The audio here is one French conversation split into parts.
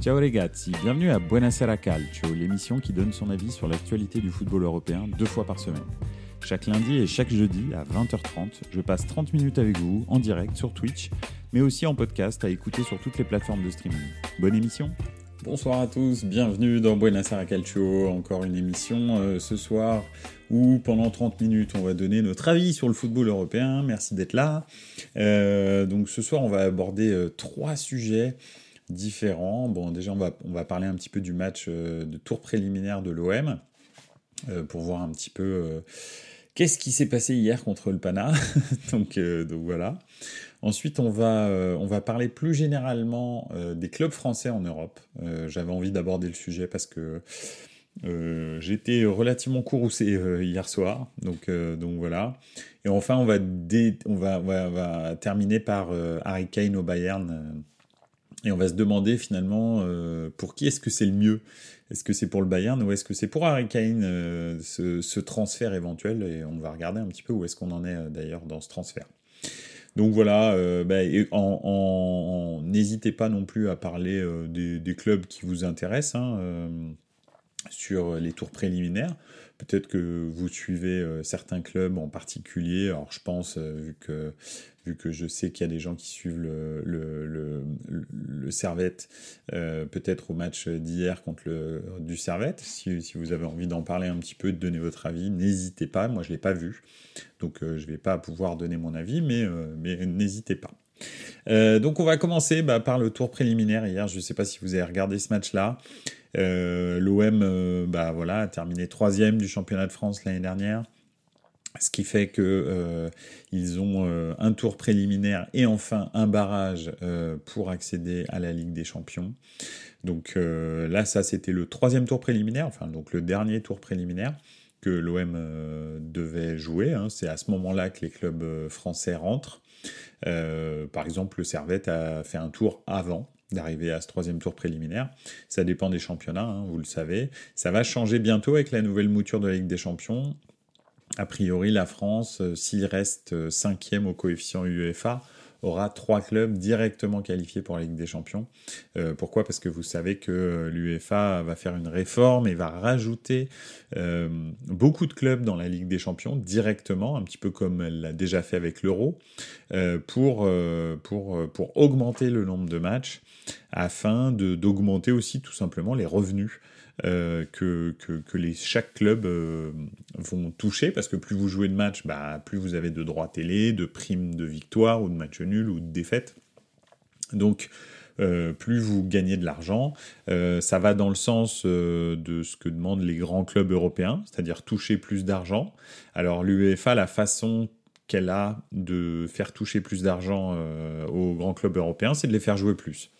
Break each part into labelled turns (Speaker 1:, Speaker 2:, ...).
Speaker 1: Ciao ragazzi, bienvenue à Buonasera Calcio, l'émission qui donne son avis sur l'actualité du football européen deux fois par semaine. Chaque lundi et chaque jeudi à 20h30, je passe 30 minutes avec vous en direct sur Twitch, mais aussi en podcast à écouter sur toutes les plateformes de streaming. Bonne émission Bonsoir à tous, bienvenue dans Buonasera Calcio, encore une émission euh, ce soir où pendant 30 minutes on va donner notre avis sur le football européen, merci d'être là. Euh, donc ce soir on va aborder euh, trois sujets différents. Bon, déjà, on va, on va parler un petit peu du match euh, de tour préliminaire de l'OM euh, pour voir un petit peu euh, qu'est-ce qui s'est passé hier contre le Pana. donc, voilà. Ensuite, on va, on va parler plus généralement des clubs français en Europe. J'avais envie d'aborder le sujet parce que j'étais relativement courroucé hier soir, donc, donc voilà. Et enfin, on va, on va, on va, terminer par Harry Kane au Bayern et on va se demander finalement euh, pour qui est-ce que c'est le mieux? Est-ce que c'est pour le Bayern ou est-ce que c'est pour Harry Kane euh, ce, transfert éventuel? Et on va regarder un petit peu où est-ce qu'on en est euh, d'ailleurs dans ce transfert. Donc voilà, bah, n'hésitez pas non plus à parler des, clubs qui vous intéressent hein, sur les tours préliminaires. Peut-être que vous suivez certains clubs en particulier. Alors je pense, vu que vu que je sais qu'il y a des gens qui suivent le, le, le, Servette, euh, peut-être au match d'hier contre le du Servette. Si, vous avez envie d'en parler un petit peu, de donner votre avis, n'hésitez pas. Moi, je ne l'ai pas vu, donc euh, je ne vais pas pouvoir donner mon avis, mais, euh, mais n'hésitez pas. donc on va commencer bah, par le tour préliminaire hier. Je ne sais pas si vous avez regardé ce match-là. L'OM bah, voilà, a terminé troisième du championnat de France l'année dernière. Ce qui fait que euh, ils ont euh, un tour préliminaire et enfin un barrage euh, pour accéder à la Ligue des Champions. Donc là, ça c'était le troisième tour préliminaire, enfin donc le dernier tour préliminaire que l'OM devait jouer. Hein. C'est à ce moment-là que les clubs français rentrent. par exemple, le Servette a fait un tour avant d'arriver à ce troisième tour préliminaire. Ça dépend des championnats, hein, vous le savez. Ça va changer bientôt avec la nouvelle mouture de la Ligue des Champions a priori, la France, euh, s'il reste euh, cinquième au coefficient UEFA, aura trois clubs directement qualifiés pour la Ligue des Champions. Euh, pourquoi? Parce que vous savez que l'UEFA va faire une réforme et va rajouter beaucoup de clubs dans la Ligue des Champions directement, un petit peu comme elle l'a déjà fait avec l'Euro, pour, pour, pour augmenter le nombre de matchs afin d'augmenter aussi tout simplement les revenus euh, que, chaque club euh, vont toucher, parce que plus vous jouez de matchs, bah, plus vous avez de droits télé, de primes de victoire, ou de matchs nuls, ou de défaites. Donc, euh, plus vous gagnez de l'argent. ça va dans le sens de ce que demandent les grands clubs européens, c'est-à-dire toucher plus d'argent. Alors l'UEFA, la façon qu'elle a de faire toucher plus d'argent aux grands clubs européens, c'est de les faire jouer plus.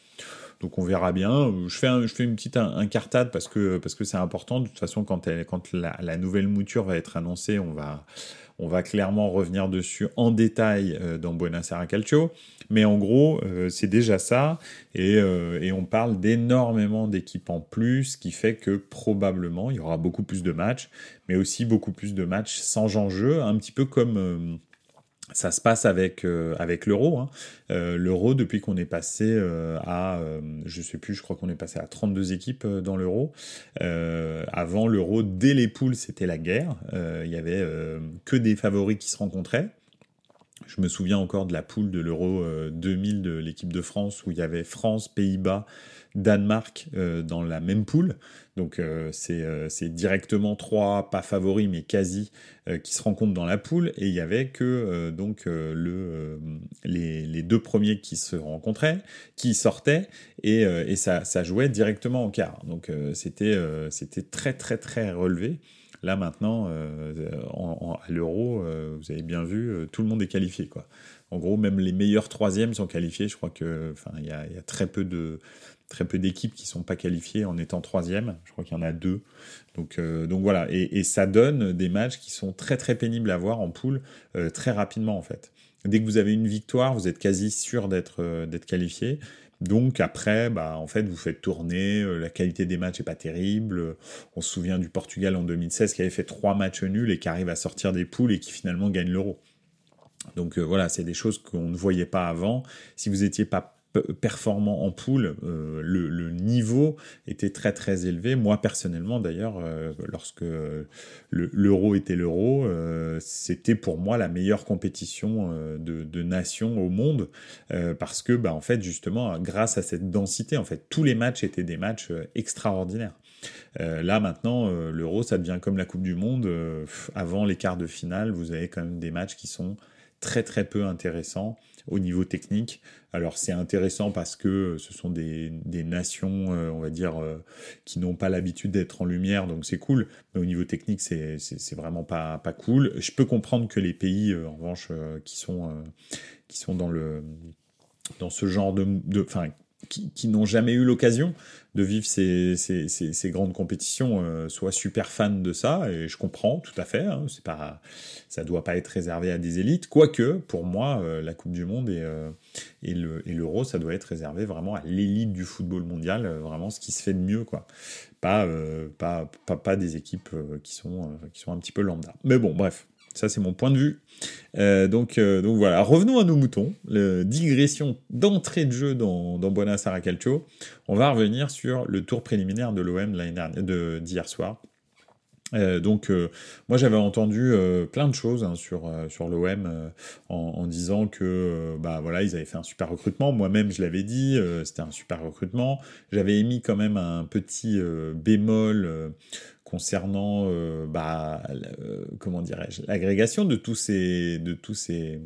Speaker 1: Donc on verra bien. Je fais, une petite incartade parce que parce que c'est important. De toute façon, quand, la, nouvelle mouture va être annoncée, on va, on va clairement revenir dessus en détail euh, dans Buenos Aires Calcio. Mais en gros, euh, c'est déjà ça. Et, euh, et on parle d'énormément d'équipes en plus, ce qui fait que probablement il y aura beaucoup plus de matchs, mais aussi beaucoup plus de matchs sans enjeu, un petit peu comme ça se passe avec euh, avec l'euro. Hein. Euh, l'euro, depuis qu'on est passé euh, à, je sais plus, je crois qu'on est passé à 32 équipes dans l'euro. avant l'euro, dès les poules, c'était la guerre. Il y avait que des favoris qui se rencontraient. Je me souviens encore de la poule de l'Euro 2000 de l'équipe de France où il y avait France, Pays-Bas, Danemark dans la même poule. Donc euh, euh, c'est directement trois, pas favoris, mais quasi, euh, qui se rencontrent dans la poule. Et il y avait que donc le, les, deux premiers qui se rencontraient, qui sortaient, et, et ça, ça, jouait directement en quart. Donc c'était très très très relevé. Là maintenant, en, à l'euro, vous avez bien vu, tout le monde est qualifié. Quoi. En gros, même les meilleurs troisièmes sont qualifiés. Je crois que, y a, très peu de, très peu d'équipes qui sont pas qualifiées en étant troisième. Je crois qu'il y en a deux. Donc, euh, donc voilà, et, ça donne des matchs qui sont très très pénibles à voir en poule euh, très rapidement en fait. Dès que vous avez une victoire, vous êtes quasi sûr d'être euh, d'être qualifié. Donc après, bah, en fait, vous faites tourner, la qualité des matchs est pas terrible. On se souvient du Portugal en 2016 qui avait fait trois matchs nuls et qui arrive à sortir des poules et qui finalement gagne l'euro. Donc voilà, c'est des choses qu'on ne voyait pas avant. Si vous n'étiez pas performants en poule, euh, le, niveau était très très élevé. Moi personnellement d'ailleurs, euh, lorsque l'euro était l'euro, euh, c'était pour moi la meilleure compétition de, de nation au monde parce que bah, en fait justement grâce à cette densité, en fait tous les matchs étaient des matchs extraordinaires. là maintenant, l'euro, ça devient comme la Coupe du Monde. avant les quarts de finale, vous avez quand même des matchs qui sont très très peu intéressants au niveau technique. Alors c'est intéressant parce que ce sont des, nations, euh, on va dire, euh, qui n'ont pas l'habitude d'être en lumière, donc c'est cool. Mais au niveau technique, c'est vraiment pas, pas cool. Je peux comprendre que les pays, euh, en revanche, qui sont qui sont dans le dans ce genre de, enfin, qui, n'ont jamais eu l'occasion de vivre ces, grandes compétitions euh, soient super fans de ça, et je comprends tout à fait, hein, c'est pas, ça doit pas être réservé à des élites, quoique, pour moi, euh, la Coupe du Monde et, euh, et, le, et l'Euro, ça doit être réservé vraiment à l'élite du football mondial, vraiment ce qui se fait de mieux, quoi. Pas, des équipes qui sont un petit peu lambda. Mais bon, bref, ça, c'est mon point de vue. Euh, donc, euh, donc voilà, revenons à nos moutons. Le, digression d'entrée de jeu dans, dans Buenos Calcio. On va revenir sur le tour préliminaire de l'OM d'hier soir. Euh, donc moi j'avais entendu plein de choses hein, sur sur l'OM en, disant que bah voilà ils avaient fait un super recrutement moi-même je l'avais dit c'était un super recrutement j'avais émis quand même un petit bémol concernant euh, bah, euh, comment dirais-je l'agrégation de tous ces de tous ces,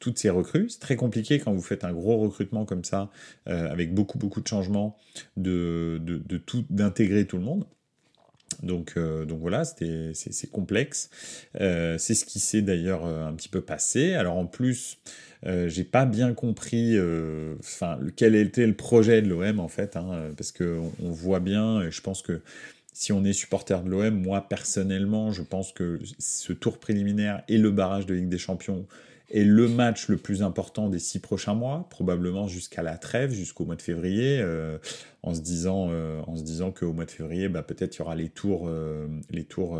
Speaker 1: toutes ces recrues c'est très compliqué quand vous faites un gros recrutement comme ça euh, avec beaucoup beaucoup de changements de, tout d'intégrer tout le monde donc, donc voilà, c'est, complexe. c'est ce qui s'est d'ailleurs un petit peu passé. Alors en plus, j'ai pas bien compris, quel était le projet de l'OM en fait, hein, parce que on, voit bien, et je pense que si on est supporter de l'OM, moi personnellement, je pense que ce tour préliminaire et le barrage de Ligue des Champions est le match le plus important des six prochains mois, probablement jusqu'à la trêve, jusqu'au mois de février, euh, en se disant, euh, disant qu'au mois de février, bah, peut-être il y aura les tours, euh, les tours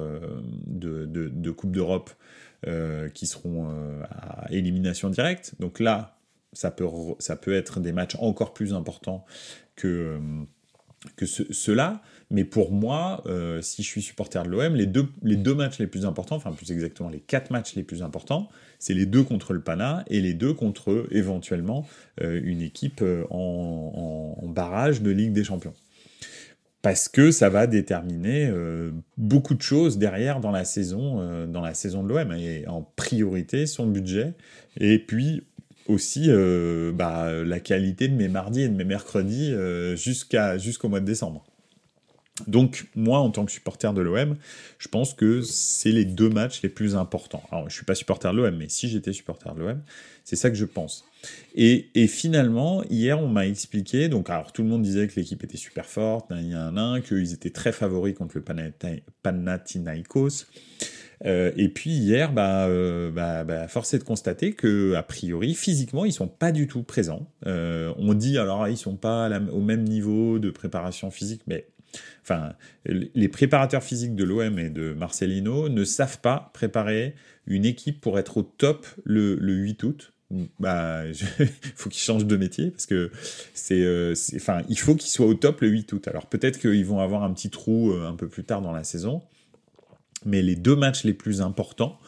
Speaker 1: de, de, Coupe d'Europe qui seront à élimination directe. Donc là, ça peut, ça peut être des matchs encore plus importants que que ceux-là. Mais pour moi, euh, si je suis supporter de l'OM, les deux, matchs les plus importants, enfin plus exactement les quatre matchs les plus importants, c'est les deux contre le Pana et les deux contre éventuellement euh, une équipe euh, en, barrage de Ligue des Champions. Parce que ça va déterminer beaucoup de choses derrière dans la saison, dans la saison de l'OM, et en priorité son budget, et puis aussi bah, la qualité de mes mardis et de mes mercredis jusqu'au mois de décembre. Donc moi, en tant que supporter de l'OM, je pense que c'est les deux matchs les plus importants. Alors je suis pas supporter de l'OM, mais si j'étais supporter de l'OM, c'est ça que je pense. Et, finalement, hier, on m'a expliqué, donc alors tout le monde disait que l'équipe était super forte, il y a un qu'ils étaient très favoris contre le Panathinaikos. Euh, et puis hier, bah, euh, bah, bah, force est de constater que a priori, physiquement, ils sont pas du tout présents. Euh, on dit alors ils sont pas au même niveau de préparation physique, mais enfin, les préparateurs physiques de l'OM et de Marcelino ne savent pas préparer une équipe pour être au top le, 8 août. Bah, faut qu'ils changent de métier parce que c'est, enfin, il faut qu'ils soient au top le 8 août. Alors peut-être qu'ils vont avoir un petit trou un peu plus tard dans la saison, mais les deux matchs les plus importants,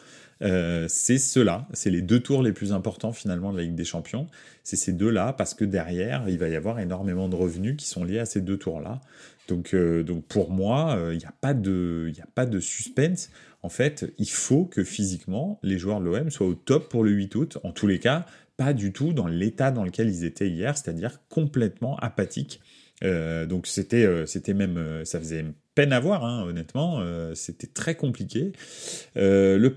Speaker 1: euh, c'est ceux-là, c'est les deux tours les plus importants finalement de la Ligue des Champions. C'est ces deux-là parce que derrière, il va y avoir énormément de revenus qui sont liés à ces deux tours-là. Donc, euh, donc pour moi, euh, il n'y a, pas de, a pas de suspense. En fait, il faut que physiquement, les joueurs de l'OM soient au top pour le 8 août. En tous les cas, pas du tout dans l'état dans lequel ils étaient hier, c'est-à-dire complètement apathiques. donc c'était, c'était même, ça faisait à voir, hein, honnêtement. Euh, c'était très compliqué. Euh, le,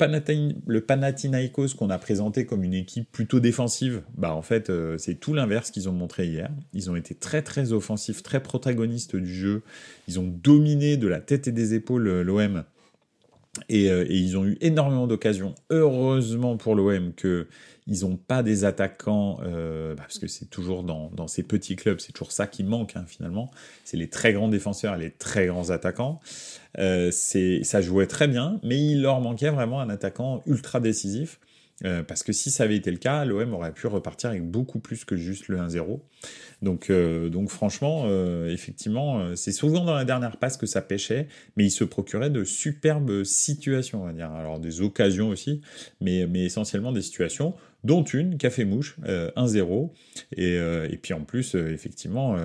Speaker 1: le Panathinaikos qu'on a présenté comme une équipe plutôt défensive, bah en fait euh, c'est tout l'inverse qu'ils ont montré hier. Ils ont été très très offensifs, très protagonistes du jeu. Ils ont dominé de la tête et des épaules l'OM. Et, et, ils ont eu énormément d'occasions. Heureusement pour l'OM que ils n'ont pas des attaquants, euh, bah, parce que c'est toujours dans, ces petits clubs, c'est toujours ça qui manque hein, finalement. C'est les très grands défenseurs et les très grands attaquants. Euh, ça jouait très bien, mais il leur manquait vraiment un attaquant ultra décisif. Euh, parce que si ça avait été le cas, l'OM aurait pu repartir avec beaucoup plus que juste le 1-0. Donc, euh, donc franchement, effectivement, c'est souvent dans la dernière passe que ça pêchait, mais il se procurait de superbes situations, on va dire. Alors des occasions aussi, mais, mais essentiellement des situations, dont une, Café Mouche, 1-0. Et, et, puis en plus, effectivement,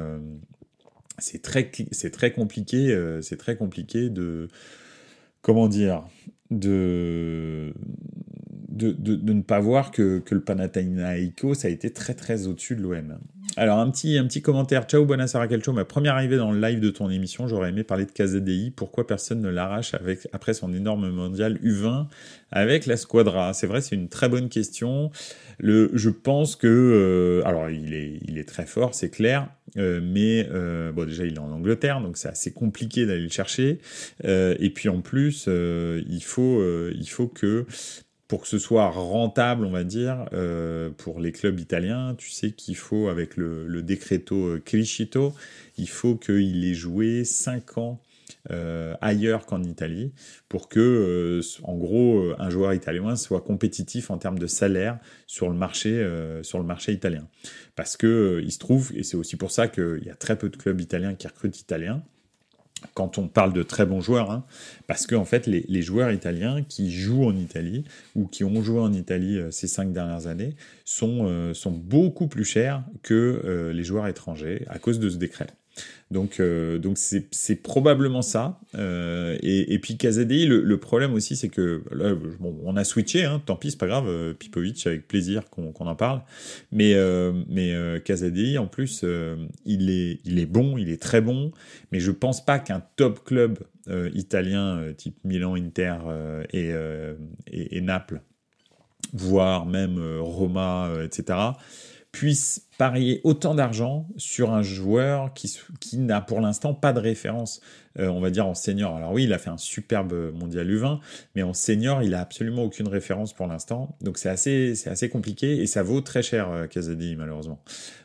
Speaker 1: c'est très, très compliqué, c'est très compliqué de, comment dire, de de, de, ne pas voir que, que le Panathinaikos ça a été très très au-dessus de l'OM. Alors un petit, un petit commentaire, ciao Bonasara Calcio, ma première arrivée dans le live de ton émission, j'aurais aimé parler de KZDI, pourquoi personne ne l'arrache avec, après son énorme mondial U20 avec la Squadra? C'est vrai, c'est une très bonne question. Le, je pense que, euh, alors il est, il est très fort, c'est clair, euh, mais euh, bon déjà il est en Angleterre, donc c'est assez compliqué d'aller le chercher. et puis en plus, il faut, il faut que pour que ce soit rentable, on va dire, euh, pour les clubs italiens, tu sais qu'il faut, avec le, le decreto euh, Criscito, il faut qu'il ait joué 5 ans euh, ailleurs qu'en Italie pour que, en gros, un joueur italien soit compétitif en termes de salaire sur le marché, sur le marché italien. Parce que il se trouve, et c'est aussi pour ça qu'il y a très peu de clubs italiens qui recrutent italiens, quand on parle de très bons joueurs, hein, parce que en fait, les, joueurs italiens qui jouent en Italie ou qui ont joué en Italie euh, ces cinq dernières années sont, euh, beaucoup plus chers que euh, les joueurs étrangers à cause de ce décret. Donc, euh, donc c'est probablement ça. Euh, et, puis KZDI, le, problème aussi, c'est que là, bon, on a switché, hein, tant pis, c'est pas grave. Euh, Pipovic, avec plaisir qu'on en parle. Mais, euh, mais en plus, il est, il est bon, il est très bon. Mais je pense pas qu'un top club italien type Milan, Inter et, Naples, voire même Roma, etc puisse parier autant d'argent sur un joueur qui, qui n'a pour l'instant pas de référence, euh, on va dire en senior. Alors oui, il a fait un superbe mondial U20, mais en senior, il a absolument aucune référence pour l'instant. Donc c'est assez, c'est assez compliqué et ça vaut très cher, euh, Kazadi, malheureusement.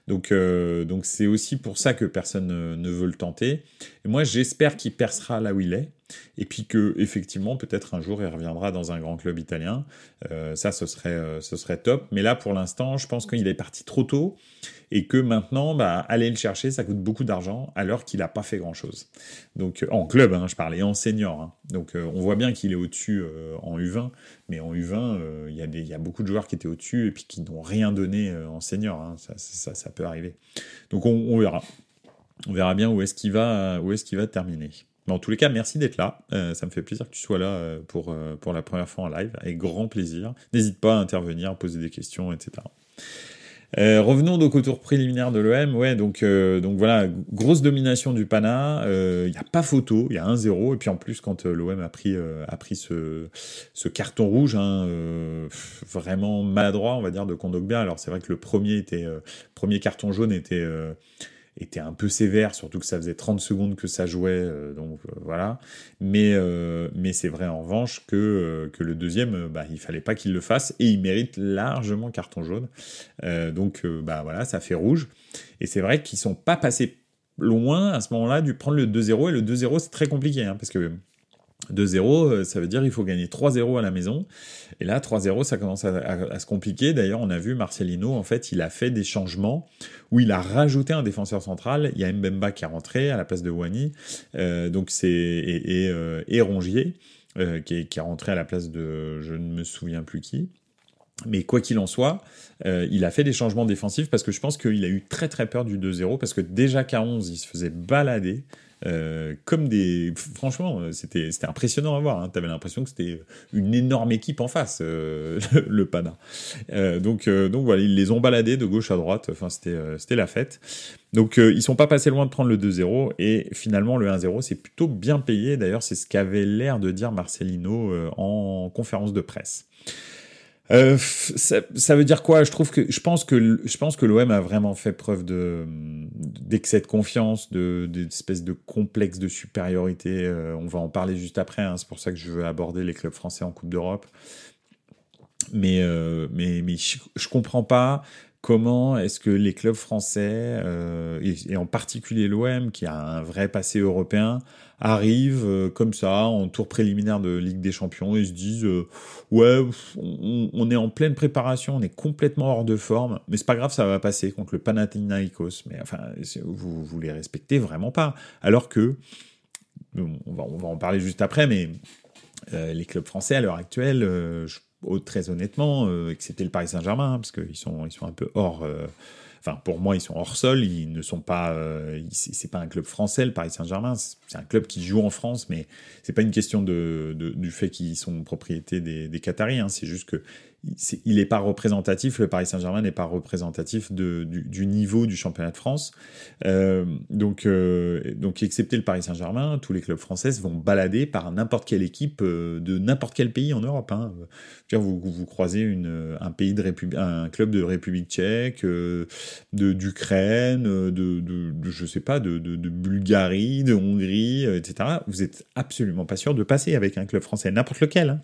Speaker 1: Donc euh, donc c'est aussi pour ça que personne ne, veut le tenter. Et moi, j'espère qu'il percera là où il est et puis que effectivement peut-être un jour il reviendra dans un grand club italien. Euh, ça, ce serait, ce serait top. Mais là, pour l'instant, je pense qu'il est parti trop tôt et que maintenant, bah, aller le chercher, ça coûte beaucoup d'argent alors qu'il n'a pas fait grand-chose. Donc en club, hein, je parlais en senior. Hein. Donc euh, on voit bien qu'il est au-dessus en U20, mais en U20, il y, a beaucoup de joueurs qui étaient au-dessus et puis qui n'ont rien donné en senior. Hein. Ça, ça, peut arriver. Donc on, verra. On verra bien où est-ce qu'il va, où est-ce qu'il va terminer. Mais en tous les cas, merci d'être là. Euh, ça me fait plaisir que tu sois là euh, pour, euh, pour la première fois en live, avec grand plaisir. N'hésite pas à intervenir, poser des questions, etc. revenons donc au tour préliminaire de l'OM. Ouais, donc, donc voilà, grosse domination du Pana. Il n'y a pas photo, il y a 1-0. Et puis en plus, quand l'OM a pris, a pris ce, ce carton rouge, hein, vraiment maladroit, on va dire, de Kondogbia. Alors c'est vrai que le premier, était, premier carton jaune était était un peu sévère, surtout que ça faisait 30 secondes que ça jouait, euh, donc euh, voilà. Mais, euh, mais c'est vrai en revanche que, que le deuxième, bah, il fallait pas qu'il le fasse et il mérite largement carton jaune. donc bah voilà, ça fait rouge. Et c'est vrai qu'ils sont pas passés loin à ce moment-là du prendre le 2-0 et le 2-0 c'est très compliqué hein, parce que 2-0, euh, ça veut dire qu'il faut gagner 3-0 à la maison. Et là, 3-0, ça commence à, se compliquer. D'ailleurs, on a vu Marcelino, en fait, il a fait des changements où il a rajouté un défenseur central. Il y a Mbemba qui est rentré à la place de Wani. Euh, donc c'est et, et, euh, Rongier qui, est, qui est rentré à la place de je ne me souviens plus qui. Mais quoi qu'il en soit, il a fait des changements défensifs parce que je pense qu'il a eu très très peur du 2-0 parce que déjà qu'à 11, il se faisait balader. Euh, comme des. Franchement, c'était impressionnant à voir. Hein. Tu avais l'impression que c'était une énorme équipe en face, euh, le Pana. Euh, donc, euh, donc voilà, ils les ont baladés de gauche à droite. Enfin, c'était la fête. Donc, ils sont pas passés loin de prendre le 2-0. Et finalement, le 1-0, c'est plutôt bien payé. D'ailleurs, c'est ce qu'avait l'air de dire Marcelino en conférence de presse. Euh, ça, veut dire quoi? Je trouve que je pense que je pense que l'OM a vraiment fait preuve de d'excès de confiance, de d'espèce de complexe de supériorité. Euh, on va en parler juste après. Hein, c'est pour ça que je veux aborder les clubs français en Coupe d'Europe. Mais euh, mais mais je, je comprends pas comment est-ce que les clubs français, et, en particulier l'OM, qui a un vrai passé européen, arrivent comme ça en tour préliminaire de Ligue des Champions et se disent ouais on, est en pleine préparation, on est complètement hors de forme, mais c'est pas grave, ça va passer contre le Panathinaikos. Mais enfin, vous vous les respectez vraiment pas, alors que on va, on va en parler juste après, mais euh, les clubs français à l'heure actuelle, euh, très honnêtement, euh, excepté le Paris Saint-Germain, parce qu'ils sont, ils sont un peu hors. Enfin, pour moi, ils sont hors sol. Ils ne sont pas. c'est pas un club français, le Paris Saint-Germain. C'est un club qui joue en France, mais c'est pas une question de, du fait qu'ils sont propriété des, des Qataris. Hein. c'est juste que il n'est pas représentatif, le Paris Saint-Germain n'est pas représentatif du, niveau du championnat de France. Euh, donc, euh, donc, excepté le Paris Saint-Germain, tous les clubs français vont balader par n'importe quelle équipe euh, de n'importe quel pays en Europe. Hein. Vous, vous, croisez un pays de un club de République tchèque, de d'Ukraine, de, de, de, je sais pas, de, de, Bulgarie, de Hongrie, etc. Vous êtes absolument pas sûr de passer avec un club français, n'importe lequel. Hein.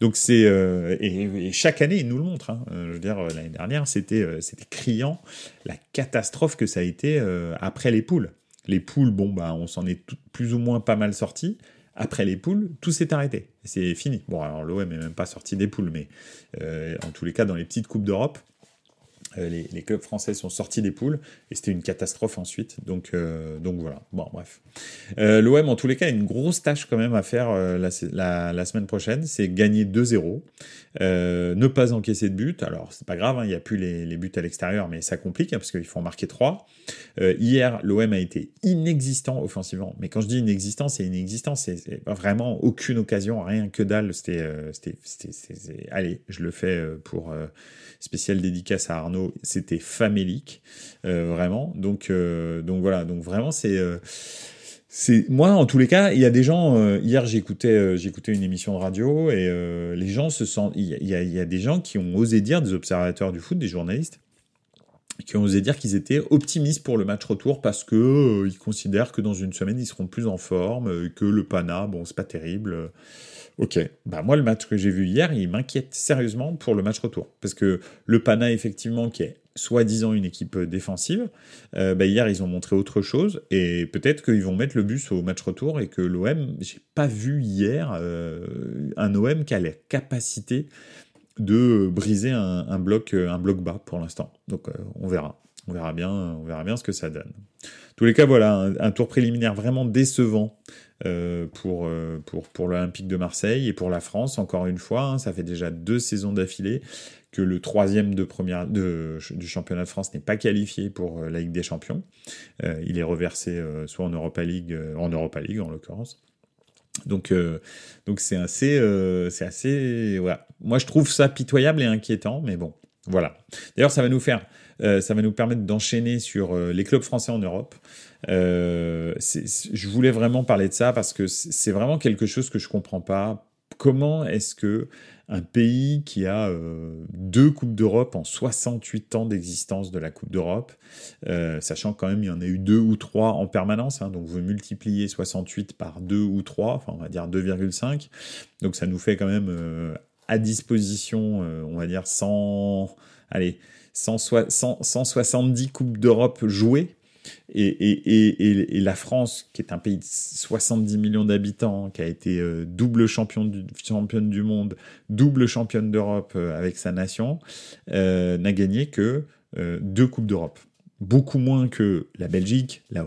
Speaker 1: Donc c'est euh, et, chaque année il nous le montre. Hein. Euh, je veux dire l'année dernière c'était euh, c'était criant la catastrophe que ça a été après les poules. Les poules bon bah on s'en est plus ou moins pas mal sorti. Après les poules, tout s'est arrêté. C'est fini. Bon, alors l'OM est même pas sorti des poules, mais en tous les cas, dans les petites coupes d'Europe, euh, les, clubs français sont sortis des poules et c'était une catastrophe ensuite. Donc, euh, voilà. Bon, bref. Euh, L'OM, en tous les cas, a une grosse tâche quand même à faire la, semaine prochaine c'est gagner 2-0, ne pas encaisser de but. Alors, c'est pas grave, hein, il n'y a plus les, buts à l'extérieur, mais ça complique hein, parce qu'il faut en marquer 3. hier, l'OM a été inexistant offensivement. Mais quand je dis inexistant, c'est inexistant. C'est vraiment aucune occasion, rien que dalle. C'était. allez, je le fais pour spécial dédicace à Arnaud, c'était famélique, euh, vraiment. Donc, euh, donc voilà, donc vraiment c'est euh, c'est moi en tous les cas il y a des gens hier j'écoutais j'écoutais une émission de radio et les gens se sentent il y, y, a, des gens qui ont osé dire des observateurs du foot des journalistes qui ont osé dire qu'ils étaient optimistes pour le match retour parce que ils considèrent que dans une semaine ils seront plus en forme que le Pana bon c'est pas terrible Ok, bah moi le match que j'ai vu hier, il m'inquiète sérieusement pour le match retour. Parce que le Pana, effectivement, qui est soi-disant une équipe défensive, euh, bah hier ils ont montré autre chose et peut-être qu'ils vont mettre le bus au match retour et que l'OM, j'ai pas vu hier euh, un OM qui a la capacité de briser un, bloc, un bloc bas pour l'instant. Donc euh, on verra. On verra bien, on verra bien ce que ça donne. tous les cas, voilà, un tour préliminaire vraiment décevant euh, pour, euh, pour, pour l'Olympique de Marseille et pour la France, encore une fois. Hein, ça fait déjà deux saisons d'affilée que le troisième de première, de, du championnat de France n'est pas qualifié pour euh, la Ligue des Champions. il est reversé soit en Europa League, en Europa League en l'occurrence. Donc, donc c'est assez, c'est assez, voilà. Moi, je trouve ça pitoyable et inquiétant, mais bon, voilà. D'ailleurs, ça va nous faire, ça va nous permettre d'enchaîner sur les clubs français en Europe. Euh, je voulais vraiment parler de ça parce que c'est vraiment quelque chose que je comprends pas. Comment est-ce que un pays qui a euh, deux Coupes d'Europe en 68 ans d'existence de la Coupe d'Europe, euh, sachant quand même il y en a eu deux ou trois en permanence, hein, donc vous multipliez 68 par deux ou trois, enfin on va dire 2,5, donc ça nous fait quand même à disposition, on va dire 100, allez, 170 Coupes d'Europe jouées et, la France, qui est un pays de 70 millions d'habitants, qui a été euh, double championne du monde, double championne d'Europe euh, avec sa nation, euh, n'a gagné que deux Coupes d'Europe. Beaucoup moins que la Belgique, la,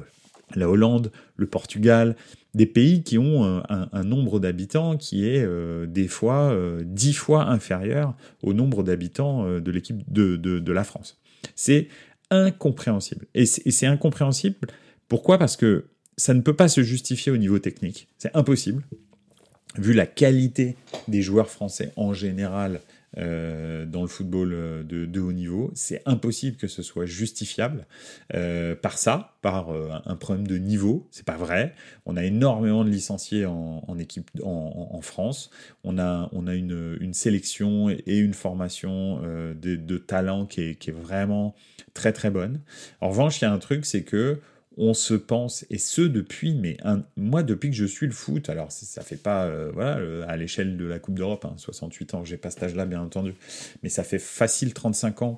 Speaker 1: la Hollande, le Portugal, des pays qui ont un, nombre d'habitants qui est des fois dix fois inférieur au nombre d'habitants de l'équipe de, de, la France. C'est incompréhensible. Et c'est incompréhensible. Pourquoi? Parce que ça ne peut pas se justifier au niveau technique. C'est impossible. Vu la qualité des joueurs français en général euh, dans le football euh, de, haut niveau. C'est impossible que ce soit justifiable euh, par ça, par un problème de niveau. C'est pas vrai. On a énormément de licenciés en, équipe en, France. On a, on a une, sélection et une formation de, de, talent qui est, vraiment très très bonne. En revanche, il y a un truc, c'est que on se pense, et ce depuis, mais moi depuis que je suis le foot, alors ça fait pas euh, voilà, à l'échelle de la Coupe d'Europe, 68 hein, ans, j'ai pas cet âge-là bien entendu, mais ça fait facile 35 ans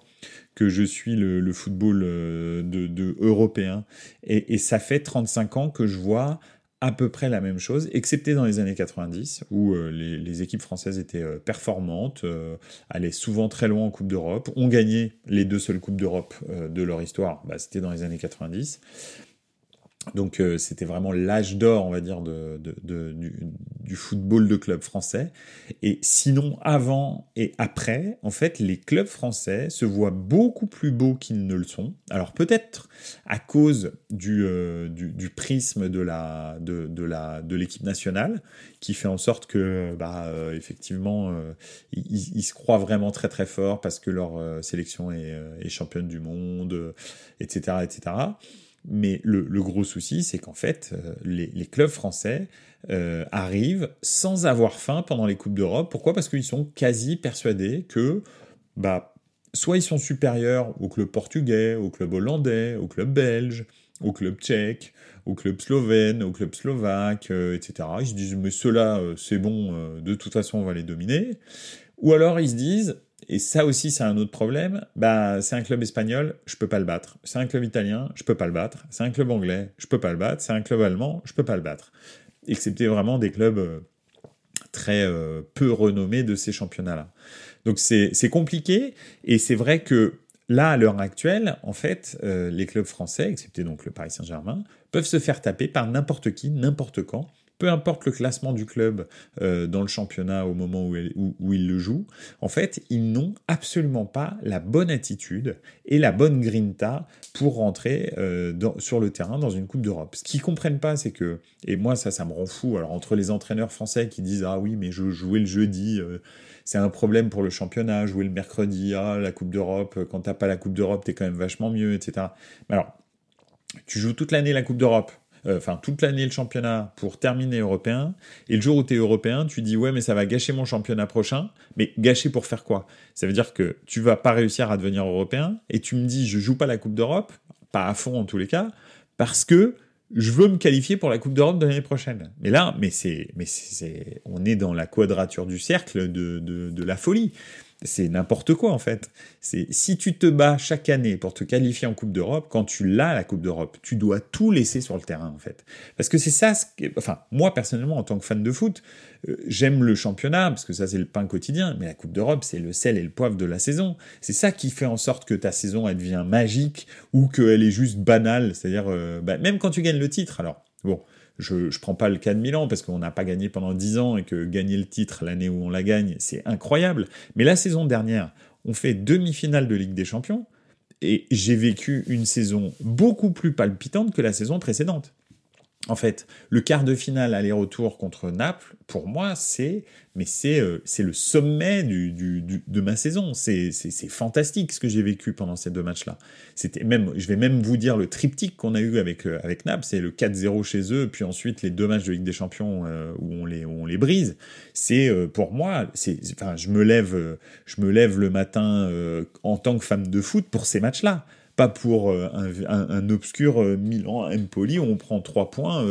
Speaker 1: que je suis le, football euh, de, européen, et, ça fait 35 ans que je vois à peu près la même chose, excepté dans les années 90, où euh, les, équipes françaises étaient performantes, allaient souvent très loin en Coupe d'Europe, ont gagné les deux seules Coupes d'Europe de leur histoire, bah, c'était dans les années 90. Donc euh, c'était vraiment l'âge d'or, on va dire, de, du, football de club français. Et sinon, avant et après, en fait, les clubs français se voient beaucoup plus beaux qu'ils ne le sont. Alors peut-être à cause du, euh, du, prisme de la de, la de l'équipe nationale, qui fait en sorte que, bah, euh, effectivement, ils, se croient vraiment très très forts parce que leur sélection est, est championne du monde, etc., etc. Mais le, gros souci, c'est qu'en fait, euh, les, clubs français euh, arrivent sans avoir faim pendant les Coupes d'Europe. Pourquoi? Parce qu'ils sont quasi persuadés que bah, soit ils sont supérieurs au club portugais, au club hollandais, au club belge, au club tchèque, au club slovène, au club slovaque, euh, etc. Ils se disent, mais ceux-là, c'est bon, de toute façon, on va les dominer. Ou alors ils se disent, et ça aussi, c'est un autre problème. Bah, c'est un club espagnol, je peux pas le battre. C'est un club italien, je peux pas le battre. C'est un club anglais, je peux pas le battre. C'est un club allemand, je peux pas le battre. Excepté vraiment des clubs euh, très euh, peu renommés de ces championnats-là. Donc c'est compliqué et c'est vrai que là, à l'heure actuelle, en fait, euh, les clubs français, excepté donc le Paris Saint-Germain, peuvent se faire taper par n'importe qui, n'importe quand peu importe le classement du club euh, dans le championnat au moment où, où, il le joue, en fait, ils n'ont absolument pas la bonne attitude et la bonne grinta pour rentrer euh, sur le terrain dans une Coupe d'Europe. Ce qu'ils comprennent pas, c'est que, et moi ça, ça me rend fou, alors entre les entraîneurs français qui disent Ah oui, mais je jouais le jeudi, euh, c'est un problème pour le championnat, jouer le mercredi, ah la Coupe d'Europe, quand t'as pas la Coupe d'Europe, t'es quand même vachement mieux, etc. Mais alors, tu joues toute l'année la Coupe d'Europe, enfin toute l'année le championnat pour terminer européen, et le jour où tu es européen, tu dis ouais mais ça va gâcher mon championnat prochain, mais gâcher pour faire quoi? Ça veut dire que tu vas pas réussir à devenir européen, et tu me dis je joue pas la Coupe d'Europe, pas à fond en tous les cas, parce que je veux me qualifier pour la Coupe d'Europe de l'année prochaine. Mais là, mais c'est, mais c'est, on est dans la quadrature du cercle de, de, de la folie c'est n'importe quoi en fait. C'est si tu te bats chaque année pour te qualifier en Coupe d'Europe, quand tu l'as la Coupe d'Europe, tu dois tout laisser sur le terrain en fait. Parce que c'est ça, ce enfin moi personnellement en tant que fan de foot, euh, j'aime le championnat parce que ça c'est le pain quotidien, mais la Coupe d'Europe c'est le sel et le poivre de la saison. C'est ça qui fait en sorte que ta saison elle devient magique ou qu'elle est juste banale. C'est-à-dire euh, bah, même quand tu gagnes le titre, alors bon je ne prends pas le cas de Milan parce qu'on n'a pas gagné pendant 10 ans et que gagner le titre l'année où on la gagne, c'est incroyable. Mais la saison dernière, on fait demi-finale de Ligue des Champions et j'ai vécu une saison beaucoup plus palpitante que la saison précédente. En fait, le quart de finale aller-retour contre Naples, pour moi, c'est mais c'est euh, le sommet de ma saison. C'est fantastique ce que j'ai vécu pendant ces deux matchs-là. C'était même, je vais même vous dire le triptyque qu'on a eu avec euh, avec Naples, c'est le 4-0 chez eux, puis ensuite les deux matchs de Ligue des Champions euh, où on les où on les brise. C'est pour moi, c'est enfin je me lève je me lève le matin en tant que fan de foot pour ces matchs-là pas pour un, un, obscur Milan Empoli où on prend trois points,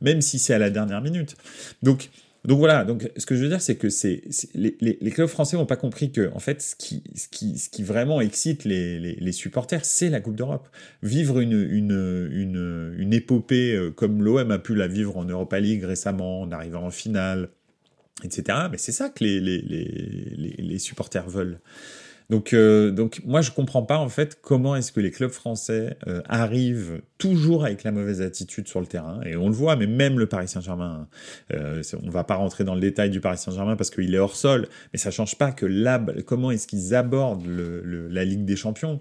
Speaker 1: même si c'est à la dernière minute. Donc donc voilà, donc ce que je veux dire, c'est que c'est les, clubs français n'ont pas compris que en fait, ce qui, qui, vraiment excite les, les supporters, c'est la Coupe d'Europe. Vivre une, une, une, une épopée euh, comme l'OM a pu la vivre en Europa League récemment, en arrivant en finale, etc. Mais c'est ça que les, les, les, les supporters veulent. Donc, euh, donc moi je comprends pas en fait comment est-ce que les clubs français euh, arrivent toujours avec la mauvaise attitude sur le terrain. Et on le voit, mais même le Paris Saint-Germain, euh, on va pas rentrer dans le détail du Paris Saint-Germain parce qu'il est hors sol, mais ça change pas que là, comment est-ce qu'ils abordent le, la Ligue des Champions?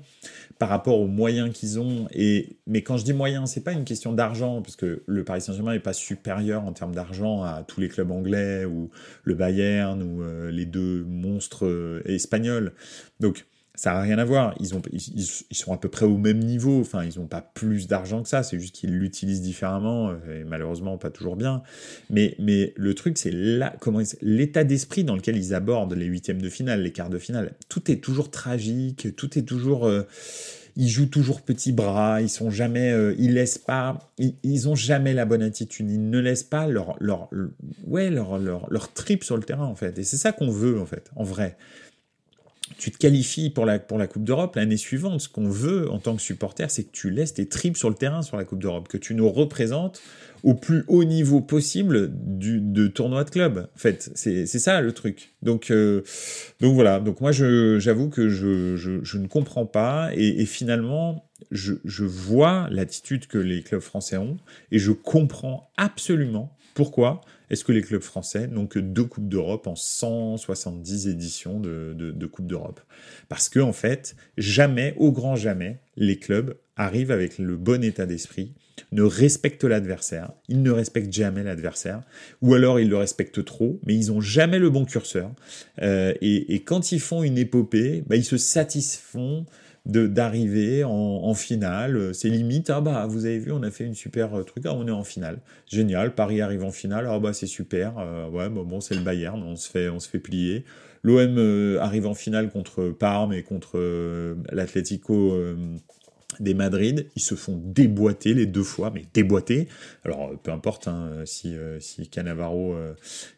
Speaker 1: Par rapport aux moyens qu'ils ont. Et mais quand je dis moyens, c'est pas une question d'argent parce que le Paris Saint-Germain est pas supérieur en termes d'argent à tous les clubs anglais ou le Bayern ou euh, les deux monstres euh, espagnols. Donc ça n'a rien à voir. Ils, ont, ils, sont à peu près au même niveau. Enfin, ils n'ont pas plus d'argent que ça. C'est juste qu'ils l'utilisent différemment euh, et malheureusement pas toujours bien. Mais, mais le truc, c'est l'état d'esprit dans lequel ils abordent les huitièmes de finale, les quarts de finale. Tout est toujours tragique. Tout est toujours. Euh, ils jouent toujours petit bras, ils sont jamais, euh, ils laissent pas, ils, ont jamais la bonne attitude, ils ne laissent pas leur, leur, ouais, leur, leur trip sur le terrain en fait. Et c'est ça qu'on veut en fait, en vrai tu te qualifies pour la, pour la Coupe d'Europe l'année suivante. Ce qu'on veut en tant que supporter, c'est que tu laisses tes tripes sur le terrain sur la Coupe d'Europe, que tu nous représentes au plus haut niveau possible du, de tournoi de club. En fait, c'est ça le truc. Donc, euh, donc voilà. Donc moi, j'avoue que je, je, ne comprends pas. Et, finalement, je vois l'attitude que les clubs français ont et je comprends absolument pourquoi est-ce que les clubs français n'ont que deux Coupes d'Europe en 170 éditions de, de, Coupe d'Europe? Parce que, en fait, jamais, au grand jamais, les clubs arrivent avec le bon état d'esprit, ne respectent l'adversaire, ils ne respectent jamais l'adversaire, ou alors ils le respectent trop, mais ils n'ont jamais le bon curseur. Euh, et, quand ils font une épopée, bah, ils se satisfont d'arriver en, en, finale. C'est limite, ah bah vous avez vu, on a fait une super euh, truc, ah, on est en finale. Génial, Paris arrive en finale, ah bah c'est super, euh, ouais, bah, bon c'est le Bayern, on se fait, on se fait plier. L'OM euh, arrive en finale contre Parme et contre l'Atlético des Madrid, ils se font déboîter les deux fois, mais déboîter. Alors peu importe hein, si, euh, si Cannavaro euh,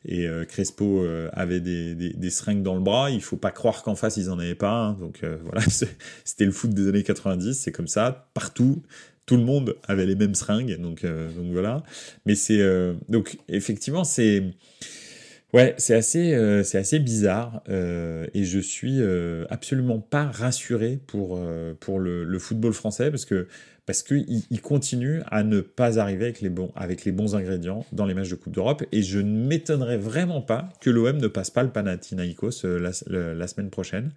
Speaker 1: et euh, Crespo avaient des, des, seringues dans le bras, il faut pas croire qu'en face ils en avaient pas. Hein. donc voilà, c'était le foot des années 90, c'est comme ça, partout. Tout le monde avait les mêmes seringues, donc, donc voilà. Mais c'est donc effectivement c'est Ouais, c'est assez, euh, bizarre euh, et je suis euh, absolument pas rassuré pour, le, football français parce qu'il il continue à ne pas arriver avec les, bons, avec ingrédients dans les matchs de Coupe d'Europe et je ne m'étonnerais vraiment pas que l'OM ne passe pas le Panathinaikos la, semaine prochaine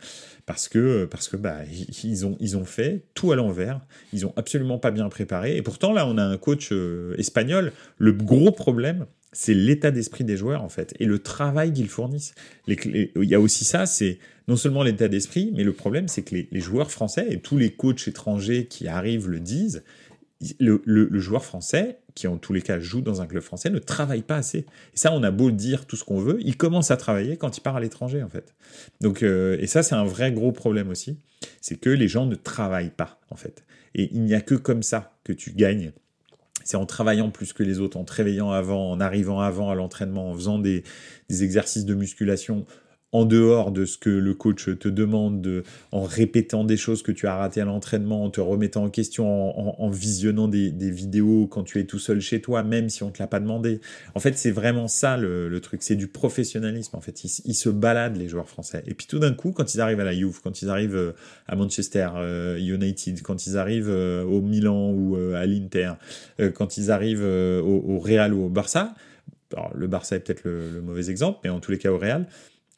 Speaker 1: parce que, parce que bah, ils, ont, ils ont fait tout à l'envers, ils ont absolument pas bien préparé et pourtant là on a un coach espagnol, le gros problème c'est l'état d'esprit des joueurs en fait et le travail qu'ils fournissent. il y a aussi ça, c'est non seulement l'état d'esprit, mais le problème c'est que les, joueurs français et tous les coachs étrangers qui arrivent le disent. Le, joueur français, qui en tous les cas joue dans un club français, ne travaille pas assez. Et ça, on a beau dire tout ce qu'on veut, il commence à travailler quand il part à l'étranger en fait. Donc, euh, et ça, c'est un vrai gros problème aussi, c'est que les gens ne travaillent pas en fait. Et il n'y a que comme ça que tu gagnes c'est en travaillant plus que les autres, en te réveillant avant, en arrivant avant à l'entraînement, en faisant des, des, exercices de musculation en dehors de ce que le coach te demande, de, en répétant des choses que tu as ratées à l'entraînement, en te remettant en question, en, visionnant des, vidéos quand tu es tout seul chez toi, même si on te l'a pas demandé. En fait, c'est vraiment ça le, truc, c'est du professionnalisme. En fait, ils, se baladent les joueurs français. Et puis tout d'un coup, quand ils arrivent à la Juve, quand ils arrivent euh, à Manchester euh, United, quand ils arrivent euh, au Milan ou à l'Inter, quand ils arrivent au, Real ou au Barça, alors, le Barça est peut-être le, le, mauvais exemple, mais en tous les cas au Real,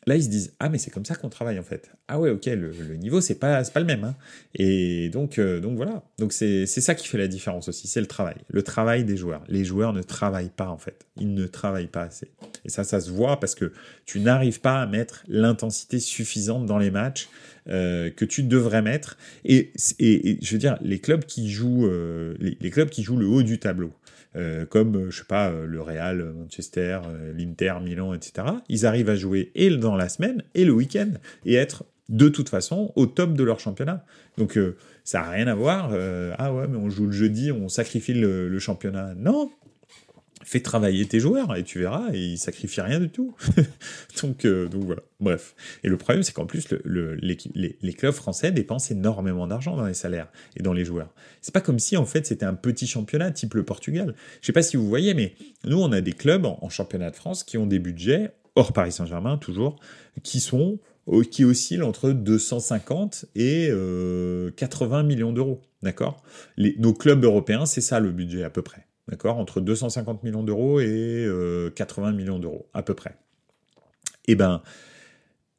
Speaker 1: Là, ils se disent ah mais c'est comme ça qu'on travaille en fait. Ah ouais ok le, niveau c'est pas pas le même hein. et donc euh, donc voilà. Donc c'est c'est ça qui fait la différence aussi c'est le travail. Le travail des joueurs. Les joueurs ne travaillent pas en fait. Ils ne travaillent pas assez. Et ça ça se voit parce que tu n'arrives pas à mettre l'intensité suffisante dans les matchs euh, que tu devrais mettre. Et, et, je veux dire les clubs qui jouent euh, les clubs qui jouent le haut du tableau euh, comme, euh, je sais pas, euh, le Real, Manchester, l'Inter, Milan, etc., ils arrivent à jouer et dans la semaine et le week-end et être de toute façon au top de leur championnat. Donc ça n'a rien à voir. ah ouais, mais on joue le jeudi, on sacrifie le, le championnat. Non, fais travailler tes joueurs et tu verras, et ils sacrifient rien du tout. donc, euh, donc voilà, bref. Et le problème, c'est qu'en plus, le, les, clubs français dépensent énormément d'argent dans les salaires et dans les joueurs. C'est pas comme si, en fait, c'était un petit championnat type le Portugal. Je sais pas si vous voyez, mais nous, on a des clubs en, championnat de France qui ont des budgets, hors Paris Saint-Germain toujours, qui sont qui oscillent entre 250 et 80 euh, millions d'euros. D'accord? Nos clubs européens, c'est ça le budget à peu près d'accord, entre 250 millions d'euros et 80 euh, millions d'euros, à peu près. Eh ben,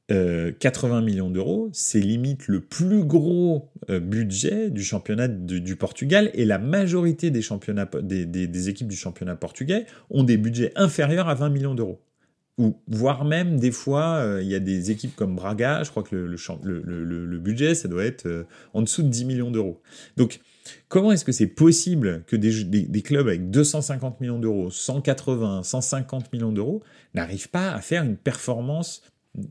Speaker 1: 80 euh, millions d'euros, c'est limite le plus gros euh, budget du championnat du Portugal et la majorité des, championnats, des, équipes du championnat portugais ont des budgets inférieurs à 20 millions d'euros. Ou voire même des fois, il y a des équipes comme Braga, je crois que le budget, ça doit être en dessous de 10 millions d'euros. Donc, Comment est-ce que c'est possible que des, clubs avec 250 millions d'euros, 180, 150 millions d'euros n'arrivent pas à faire une performance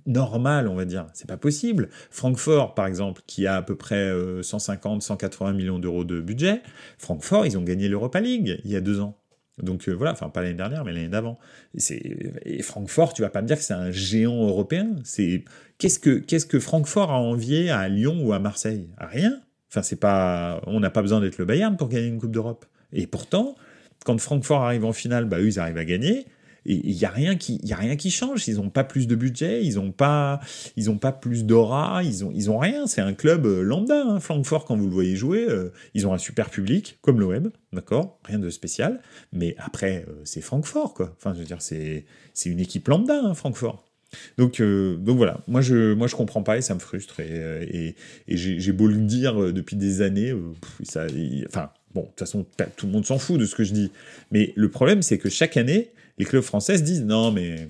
Speaker 1: normal, on va dire? C'est pas possible. Francfort, par exemple, qui a à peu près 150, 180 millions d'euros de budget, Francfort, ils ont gagné l'Europa League il y a deux ans. Donc voilà, enfin pas l'année dernière, mais l'année d'avant. Et, et, Francfort, tu vas pas me dire que c'est un géant européen? C'est qu'est-ce que qu'est-ce que Francfort a envié à Lyon ou à Marseille? Rien. Enfin c'est pas, on n'a pas besoin d'être le Bayern pour gagner une Coupe d'Europe. Et pourtant, quand Francfort arrive en finale, bah eux ils arrivent à gagner. Et il y a rien qui, a rien qui change. Ils ont pas plus de budget, ils ont pas, ils pas plus d'aura, ils ont, ils ont rien. C'est un club euh, lambda. Hein. Francfort, quand vous le voyez jouer, euh, ils ont un super public, comme l'OM, d'accord, rien de spécial. Mais après, euh, c'est Francfort, quoi. Enfin, je veux dire, c'est, c'est une équipe lambda, hein, Francfort. Donc, donc voilà, moi je, moi je comprends pas et ça me frustre et, et, j'ai, beau le dire depuis des années, ça, enfin bon, de toute façon tout le monde s'en fout de ce que je dis, mais le problème c'est que chaque année les clubs français se disent non, mais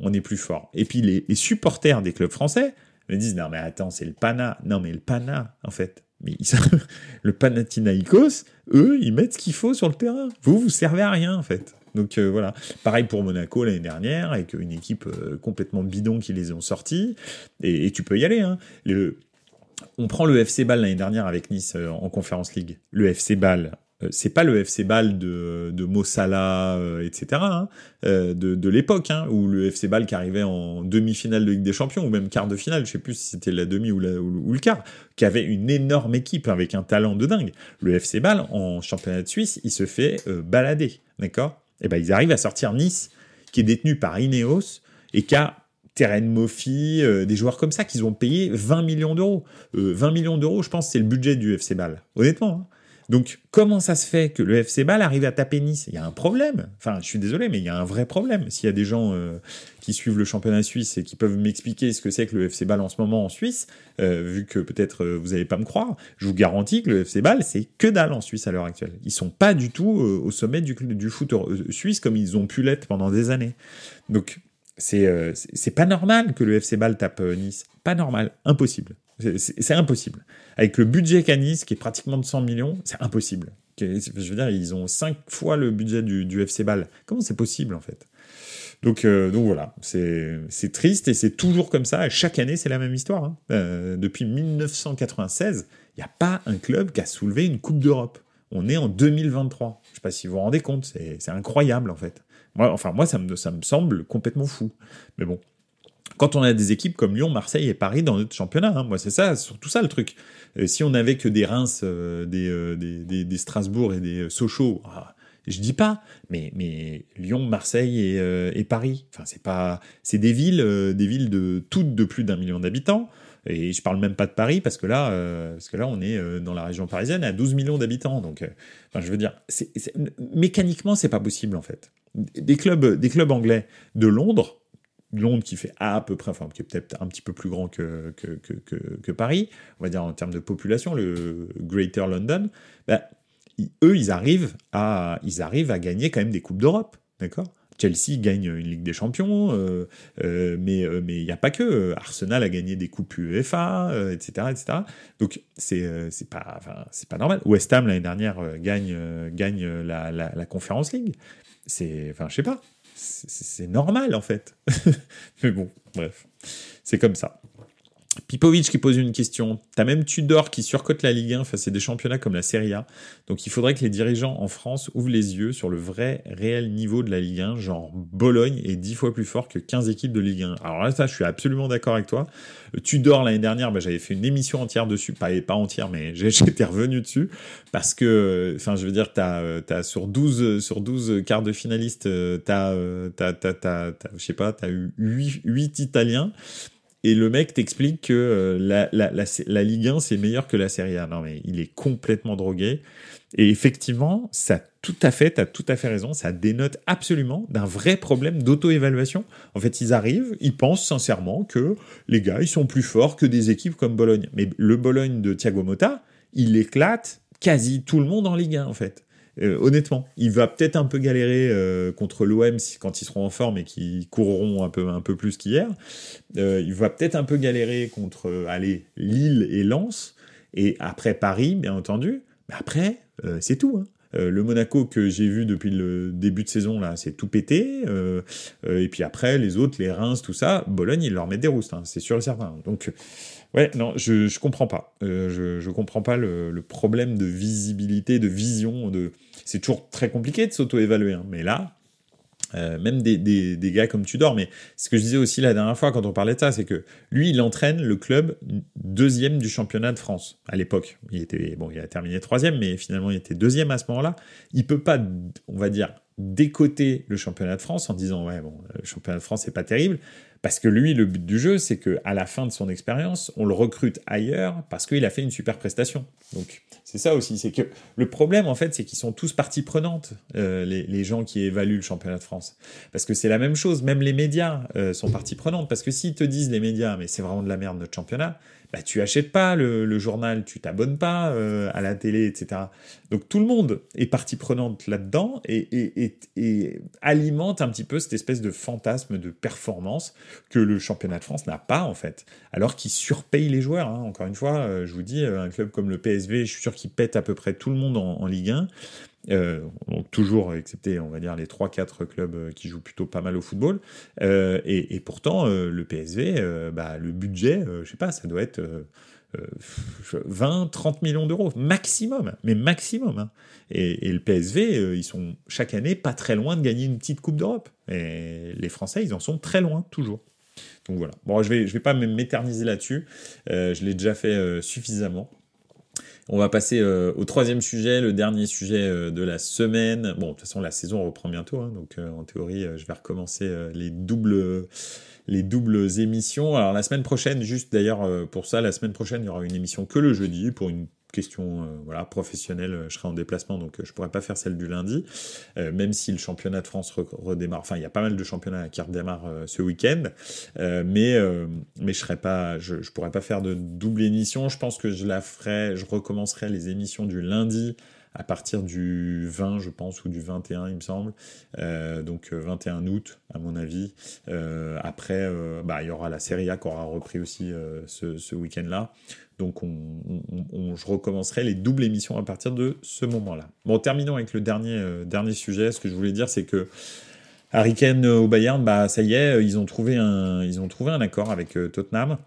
Speaker 1: on est plus fort. Et puis les, supporters des clubs français me disent non, mais attends, c'est le Pana. Non, mais le Pana, en fait. Mais le Panathinaikos, eux, ils mettent ce qu'il faut sur le terrain. Vous, vous servez à rien, en fait. Donc euh, voilà. Pareil pour Monaco l'année dernière, avec une équipe euh, complètement bidon qui les ont sortis. Et, tu peux y aller. Hein. Le, on prend le FC Ball l'année dernière avec Nice euh, en Conférence League. Le FC Ball, c'est pas le FC Ball de, de Mossala, etc., hein, de, de l'époque, hein, où le FC Ball qui arrivait en demi-finale de Ligue des Champions, ou même quart de finale, je sais plus si c'était la demi ou, le quart, qui avait une énorme équipe avec un talent de dingue. Le FC Ball, en championnat de Suisse, il se fait balader, d'accord? Eh ben ils arrivent à sortir Nice, qui est détenu par Ineos, et qui a Terren Moffi, des joueurs comme ça, qu'ils ont payé 20 millions d'euros. 20 millions d'euros, je pense, c'est le budget du FC Ball. Honnêtement. Hein. Donc, comment ça se fait que le FC Ball arrive à taper Nice? Il y a un problème. Enfin, je suis désolé, mais il y a un vrai problème. S'il y a des gens euh, qui suivent le championnat suisse et qui peuvent m'expliquer ce que c'est que le FC Ball en ce moment en Suisse, euh, vu que peut-être euh, vous n'allez pas me croire, je vous garantis que le FC Ball, c'est que dalle en Suisse à l'heure actuelle. Ils sont pas du tout au sommet du, du foot suisse comme ils ont pu l'être pendant des années. Donc, c'est c'est pas normal que le FC Ball tape Nice. Pas normal. Impossible. C'est impossible. Avec le budget Canis, qui est pratiquement de 100 millions, c'est impossible. Je veux dire, ils ont 5 fois le budget du, FC Ball. Comment c'est possible, en fait? Donc, euh, donc voilà, c'est triste et c'est toujours comme ça. Chaque année, c'est la même histoire. Hein. Euh, depuis 1996, il n'y a pas un club qui a soulevé une Coupe d'Europe. On est en 2023. Je ne sais pas si vous vous rendez compte, c'est incroyable en fait. Enfin, moi, ça me, semble complètement fou. Mais bon, quand on a des équipes comme Lyon, Marseille et Paris dans notre championnat. Hein. Moi, c'est ça, surtout ça le truc. Euh, si on avait que des Reims, euh, euh, des, Strasbourg et des Sochaux, ah, je dis pas, mais, mais Lyon, Marseille et, Paris, enfin, c'est pas, c'est des villes, des villes de toutes de plus d'un million d'habitants. Et je parle même pas de Paris parce que là, parce que là, on est dans la région parisienne à 12 millions d'habitants. Donc, enfin, je veux dire, c'est, mécaniquement, c'est pas possible en fait. Des clubs, des clubs anglais de Londres, Londres qui fait à peu près, enfin qui est peut-être un petit peu plus grand que, que, Paris, on va dire en termes de population, le Greater London, ben, eux, ils arrivent, à, ils arrivent à gagner quand même des Coupes d'Europe, d'accord? Chelsea gagne une Ligue des Champions, euh, euh, mais euh, mais il n'y a pas que. Arsenal a gagné des coupes UEFA, etc., etc. Donc c'est c'est pas c'est pas normal. West Ham l'année dernière gagne gagne la, la, la Conference League. C'est enfin je sais pas c'est normal en fait. Mais bon, bref, c'est comme ça. Pipovic qui pose une question. T'as même Tudor qui surcote la Ligue 1 face à des championnats comme la Serie A. Donc il faudrait que les dirigeants en France ouvrent les yeux sur le vrai, réel niveau de la Ligue 1. Genre Bologne est 10 fois plus fort que 15 équipes de Ligue 1. Alors là, ça, je suis absolument d'accord avec toi. Euh, Tudor l'année dernière, bah, j'avais fait une émission entière dessus. Pas, pas entière, mais j'étais revenu dessus. Parce que, enfin, je veux dire, t'as, euh, as sur 12, sur 12 quarts de finalistes, euh, t'as, t'as, t'as, t'as, je sais pas, t'as eu 8, 8 Italiens et le mec t'explique que euh, la, la, Ligue 1 c'est meilleur que la Serie A. Non mais il est complètement drogué. Et effectivement, ça tout à fait, t'as tout à fait raison, ça dénote absolument d'un vrai problème d'auto-évaluation. En fait, ils arrivent, ils pensent sincèrement que les gars, ils sont plus forts que des équipes comme Bologne. Mais le Bologne de Thiago Motta, il éclate quasi tout le monde en Ligue 1 en fait. Euh, honnêtement, il va peut-être un peu galérer euh, contre l'OM quand ils seront en forme et qu'ils courront un peu, un peu plus qu'hier. Euh, il va peut-être un peu galérer contre allez, Lille et Lens. Et après Paris, bien entendu. Mais après, c'est tout. Hein. le Monaco que j'ai vu depuis le début de saison, là, c'est tout pété. et puis après, les autres, les Reims, tout ça, Bologne, ils leur mettent des roustes, hein, c'est sûr et certain. Donc, ouais, non, je, je comprends pas. je, je comprends pas le, le, problème de visibilité, de vision. De... C'est toujours très compliqué de s'auto-évaluer, hein, mais là, euh, même des, des, des, gars comme Tudor, mais ce que je disais aussi la dernière fois quand on parlait de ça, c'est que lui, il entraîne le club deuxième du championnat de France à l'époque. Il était bon, il a terminé troisième, mais finalement il était deuxième à ce moment-là. Il peut pas, on va dire, décoter le championnat de France en disant ouais bon, le championnat de France c'est pas terrible, parce que lui, le but du jeu, c'est que à la fin de son expérience, on le recrute ailleurs parce qu'il a fait une super prestation. Donc c'est ça aussi, c'est que le problème en fait, c'est qu'ils sont tous partie prenante, euh, les, gens qui évaluent le championnat de France, parce que c'est la même chose. Même les médias euh, sont partie prenante, parce que s'ils te disent les médias, mais c'est vraiment de la merde notre championnat, bah, tu achètes pas le, journal, tu t'abonnes pas euh, à la télé, etc. Donc tout le monde est partie prenante là-dedans et, alimente un petit peu cette espèce de fantasme de performance que le championnat de France n'a pas en fait, alors qu'il surpaye les joueurs. Hein. Encore une fois, je vous dis, un club comme le PSV, je suis sûr qu'il pète à peu près tout le monde en, Ligue 1. Euh, toujours excepté, on va dire, les 3-4 clubs euh, qui jouent plutôt pas mal au football. Euh, et, pourtant, le PSV, bah, le budget, je sais pas, ça doit être 20-30 millions d'euros, maximum, mais maximum. Hein. Et, et, le PSV, ils sont chaque année pas très loin de gagner une petite Coupe d'Europe. Et les Français, ils en sont très loin, toujours. Donc voilà. Bon, je vais, je vais pas m'éterniser là-dessus. je l'ai déjà fait suffisamment. On va passer euh, au troisième sujet, le dernier sujet euh, de la semaine. Bon, de toute façon, la saison reprend bientôt, hein, donc euh, en théorie, je vais recommencer les doubles les doubles émissions. Alors la semaine prochaine, juste d'ailleurs pour ça, la semaine prochaine, il y aura une émission que le jeudi pour une question euh, professionnelle, euh, je serai en déplacement donc euh, je pourrais pas faire celle du lundi, même si le championnat de France redémarre. Enfin, il y a pas mal de championnats qui redémarrent ce week-end, mais je je pourrais pas faire de double émission. Je pense que je la ferai, je recommencerai les émissions du lundi à partir du 20, je pense, ou du 21, il me semble. Donc 21 août, à mon avis. Après, bah, il y aura la Serie A qui aura repris aussi ce, ce week-end-là. Donc on, on, je recommencerai les doubles émissions à partir de ce moment-là. Bon, terminons avec le dernier, euh, dernier sujet. Ce que je voulais dire, c'est que Harry Kane au Bayern, bah ça y est, ils ont trouvé un, ils ont trouvé un accord avec euh, Tottenham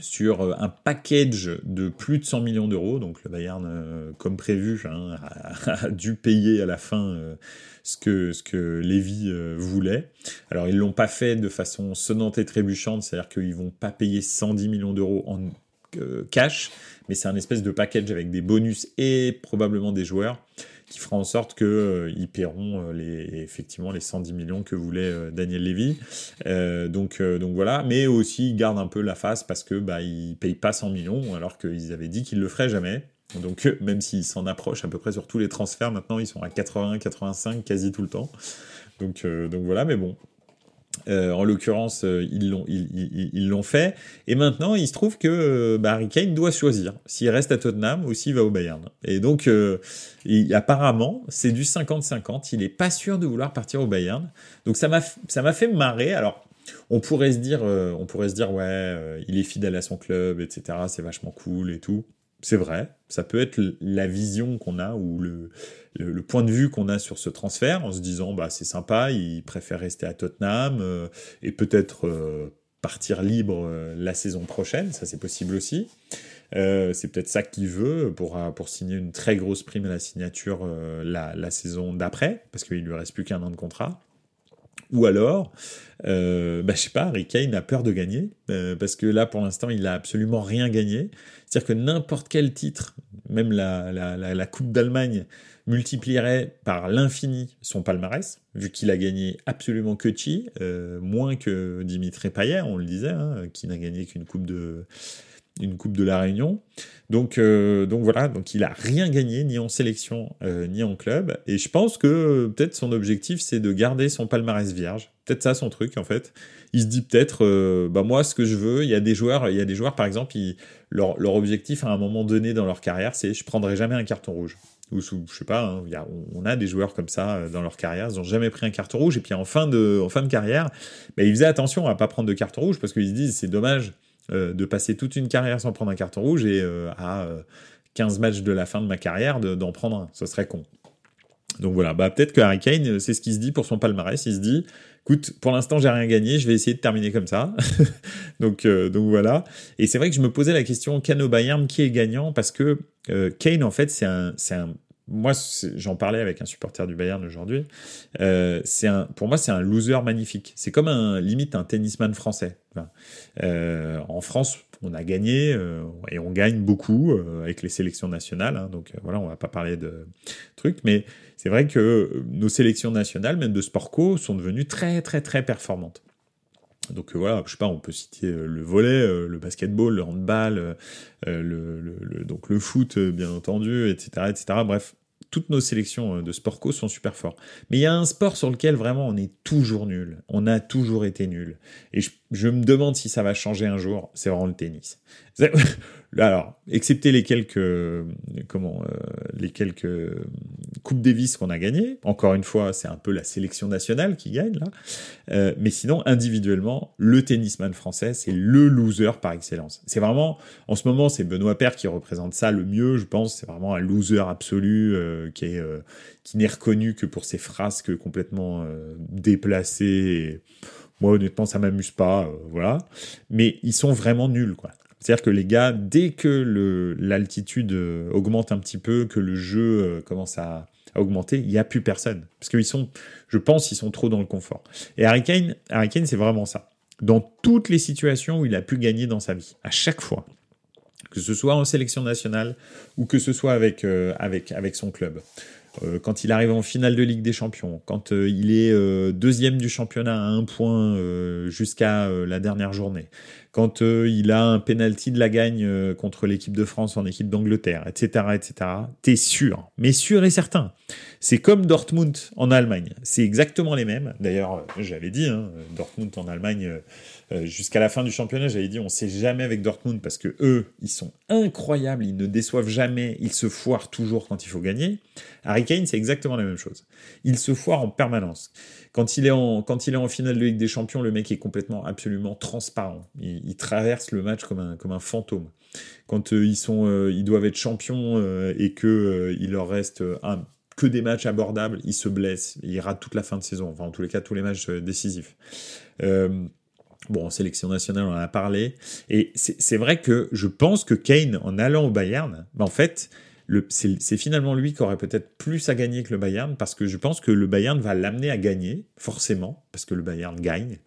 Speaker 1: sur euh, un package de plus de 100 millions d'euros. Donc le Bayern, comme prévu, hein, a, dû payer à la fin ce que ce que Lévy voulait. Alors ils l'ont pas fait de façon sonnante et trébuchante, c'est-à-dire qu'ils vont pas payer 110 millions d'euros en euh, cash, mais c'est un espèce de package avec des bonus et probablement des joueurs qui fera en sorte que euh, paieront euh, les effectivement les 110 millions que voulait Daniel Levy. donc donc voilà, mais aussi ils gardent un peu la face parce que bah ils payent pas 100 millions alors qu'ils avaient dit qu'ils le feraient jamais. Donc même s'ils s'en approchent à peu près sur tous les transferts maintenant, ils sont à 80, 85 quasi tout le temps. Donc donc voilà, mais bon, euh, en l'occurrence, euh, ils l'ont ils, ils, l'ont fait. Et maintenant, il se trouve que euh, bah, Harry Kane doit choisir s'il reste à Tottenham ou s'il va au Bayern. Et donc, il, apparemment, c'est du 50-50. Il est pas sûr de vouloir partir au Bayern. Donc ça m'a ça m'a fait marrer. Alors, on pourrait se dire, on pourrait se dire, ouais, il est fidèle à son club, etc. C'est vachement cool et tout. C'est vrai, ça peut être la vision qu'on a ou le, point de vue qu'on a sur ce transfert en se disant bah c'est sympa, il préfère rester à Tottenham euh, et peut-être euh, partir libre euh, la saison prochaine, ça c'est possible aussi. c'est peut-être ça qu'il veut pour, pour signer une très grosse prime à la signature la, la saison d'après, parce qu'il lui reste plus qu'un an de contrat. Ou alors, euh, bah, je sais pas, Harry Kane a peur de gagner, euh, parce que là, pour l'instant, il a absolument rien gagné. C'est-à-dire que n'importe quel titre, même la, Coupe d'Allemagne, multiplierait par l'infini son palmarès, vu qu'il a gagné absolument que chi, euh, moins que Dimitri Payet, on le disait, hein, qui n'a gagné qu'une Coupe de une Coupe de la Réunion. Donc, euh, donc voilà, donc il a rien gagné, ni en sélection, euh, ni en club. Et je pense que euh, peut-être son objectif, c'est de garder son palmarès vierge. Peut-être ça son truc, en fait. Il se dit peut-être, bah moi, ce que je veux, il y a des joueurs, il y a des joueurs, par exemple, leur, leur objectif à un moment donné dans leur carrière, c'est je prendrai jamais un carton rouge ou je sais pas, hein, y a, on a des joueurs comme ça dans leur carrière, ils n'ont jamais pris un carton rouge, et puis en fin de, en fin de carrière, bah, ils faisaient attention à pas prendre de carton rouge parce qu'ils se disent c'est dommage euh, de passer toute une carrière sans prendre un carton rouge et euh, à 15 euh, matchs de la fin de ma carrière d'en prendre un. Ce serait con. Donc voilà, bah peut-être que Harry Kane, c'est ce qu'il se dit pour son palmarès. Il se dit, écoute, pour l'instant j'ai rien gagné, je vais essayer de terminer comme ça. donc donc voilà. Et c'est vrai que je me posais la question, au Bayern, qui est gagnant? Parce que Kane en fait c'est un un moi, j'en parlais avec un supporter du Bayern aujourd'hui. Euh, pour moi, c'est un loser magnifique. C'est comme un limite un tennisman français. euh, en France, on a gagné euh, et on gagne beaucoup euh, avec les sélections nationales. Hein, donc euh, voilà, on va pas parler de trucs, mais c'est vrai que nos sélections nationales, même de sport co, sont devenues très très très performantes. Donc voilà, je sais pas, on peut citer le volet, le basketball, le handball, le, le, donc le foot bien entendu, etc., etc. Bref, toutes nos sélections de sport co sont super forts. Mais il y a un sport sur lequel vraiment on est toujours nul. On a toujours été nul. Et je, je me demande si ça va changer un jour. C'est vraiment le tennis. Alors, excepté les quelques, comment, euh, les quelques coupes Davis qu'on a gagnées. Encore une fois, c'est un peu la sélection nationale qui gagne là. Euh, mais sinon, individuellement, le tennisman français, c'est le loser par excellence. C'est vraiment, en ce moment, c'est Benoît Père qui représente ça le mieux, je pense. C'est vraiment un loser absolu euh, qui est, euh, qui n'est reconnu que pour ses frasques complètement euh, déplacées. Moi, honnêtement, ça m'amuse pas, voilà. Mais ils sont vraiment nuls, quoi. C'est-à-dire que les gars, dès que l'altitude augmente un petit peu, que le jeu commence à, augmenter, il n'y a plus personne. Parce qu'ils sont, je pense, ils sont trop dans le confort. Et Harry Kane, c'est vraiment ça. Dans toutes les situations où il a pu gagner dans sa vie, à chaque fois, que ce soit en sélection nationale ou que ce soit avec, euh, son club. Euh, quand il arrive en finale de Ligue des Champions, quand euh, il est euh, deuxième du championnat à un point jusqu'à la dernière journée, quand il a un penalty de la gagne contre l'équipe de France en équipe d'Angleterre, etc., etc. T'es sûr, mais sûr et certain. C'est comme Dortmund en Allemagne. C'est exactement les mêmes. D'ailleurs, j'avais dit, hein, Dortmund en Allemagne euh, jusqu'à la fin du championnat, j'avais dit on sait jamais avec Dortmund parce que eux, ils sont incroyables, ils ne déçoivent jamais, ils se foirent toujours quand il faut gagner. Harry Kane, c'est exactement la même chose. Il se foire en permanence. Quand il est en quand il est en finale de Ligue des Champions, le mec est complètement absolument transparent. Il, il traverse le match comme un comme un fantôme. Quand euh, ils sont euh, ils doivent être champions et que il leur reste que des matchs abordables, ils se blessent, ils ratent toute la fin de saison, enfin en tous les cas tous les matchs décisifs. Bon, en sélection nationale, on en a parlé. Et c'est vrai que je pense que Kane, en allant au Bayern, ben en fait, c'est finalement lui qui aurait peut-être plus à gagner que le Bayern, parce que je pense que le Bayern va l'amener à gagner, forcément, parce que le Bayern gagne,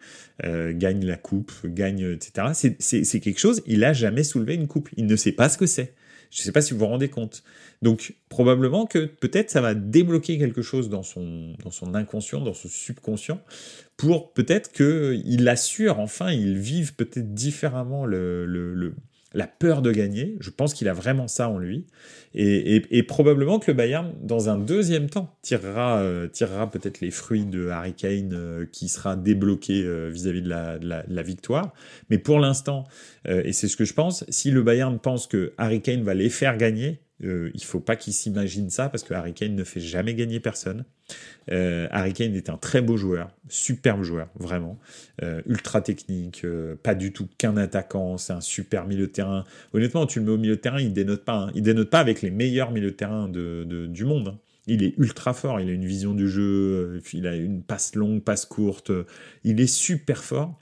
Speaker 1: euh, gagne la coupe, gagne, etc. C'est quelque chose, il a jamais soulevé une coupe. Il ne sait pas ce que c'est. Je ne sais pas si vous vous rendez compte. Donc probablement que peut-être ça va débloquer quelque chose dans son, inconscient, dans son subconscient, pour peut-être qu'il assure, enfin, il vive peut-être différemment le, la peur de gagner. Je pense qu'il a vraiment ça en lui. Et, probablement que le Bayern, dans un deuxième temps, tirera, euh, tirera peut-être les fruits de Harry Kane euh, qui sera débloqué euh, vis-à-vis de, la, de, la, victoire. Mais pour l'instant, et c'est ce que je pense, si le Bayern pense que Harry Kane va les faire gagner, euh, il faut pas qu'il s'imagine ça parce que Harry Kane ne fait jamais gagner personne. Euh, Harry Kane est un très beau joueur, superbe joueur, vraiment. Euh, ultra technique, euh, pas du tout qu'un attaquant, c'est un super milieu de terrain. Honnêtement, tu le mets au milieu de terrain, il dénote pas. Hein. Il dénote pas avec les meilleurs milieux de terrain du monde. Hein. Il est ultra fort, il a une vision du jeu, il a une passe longue, passe courte. Il est super fort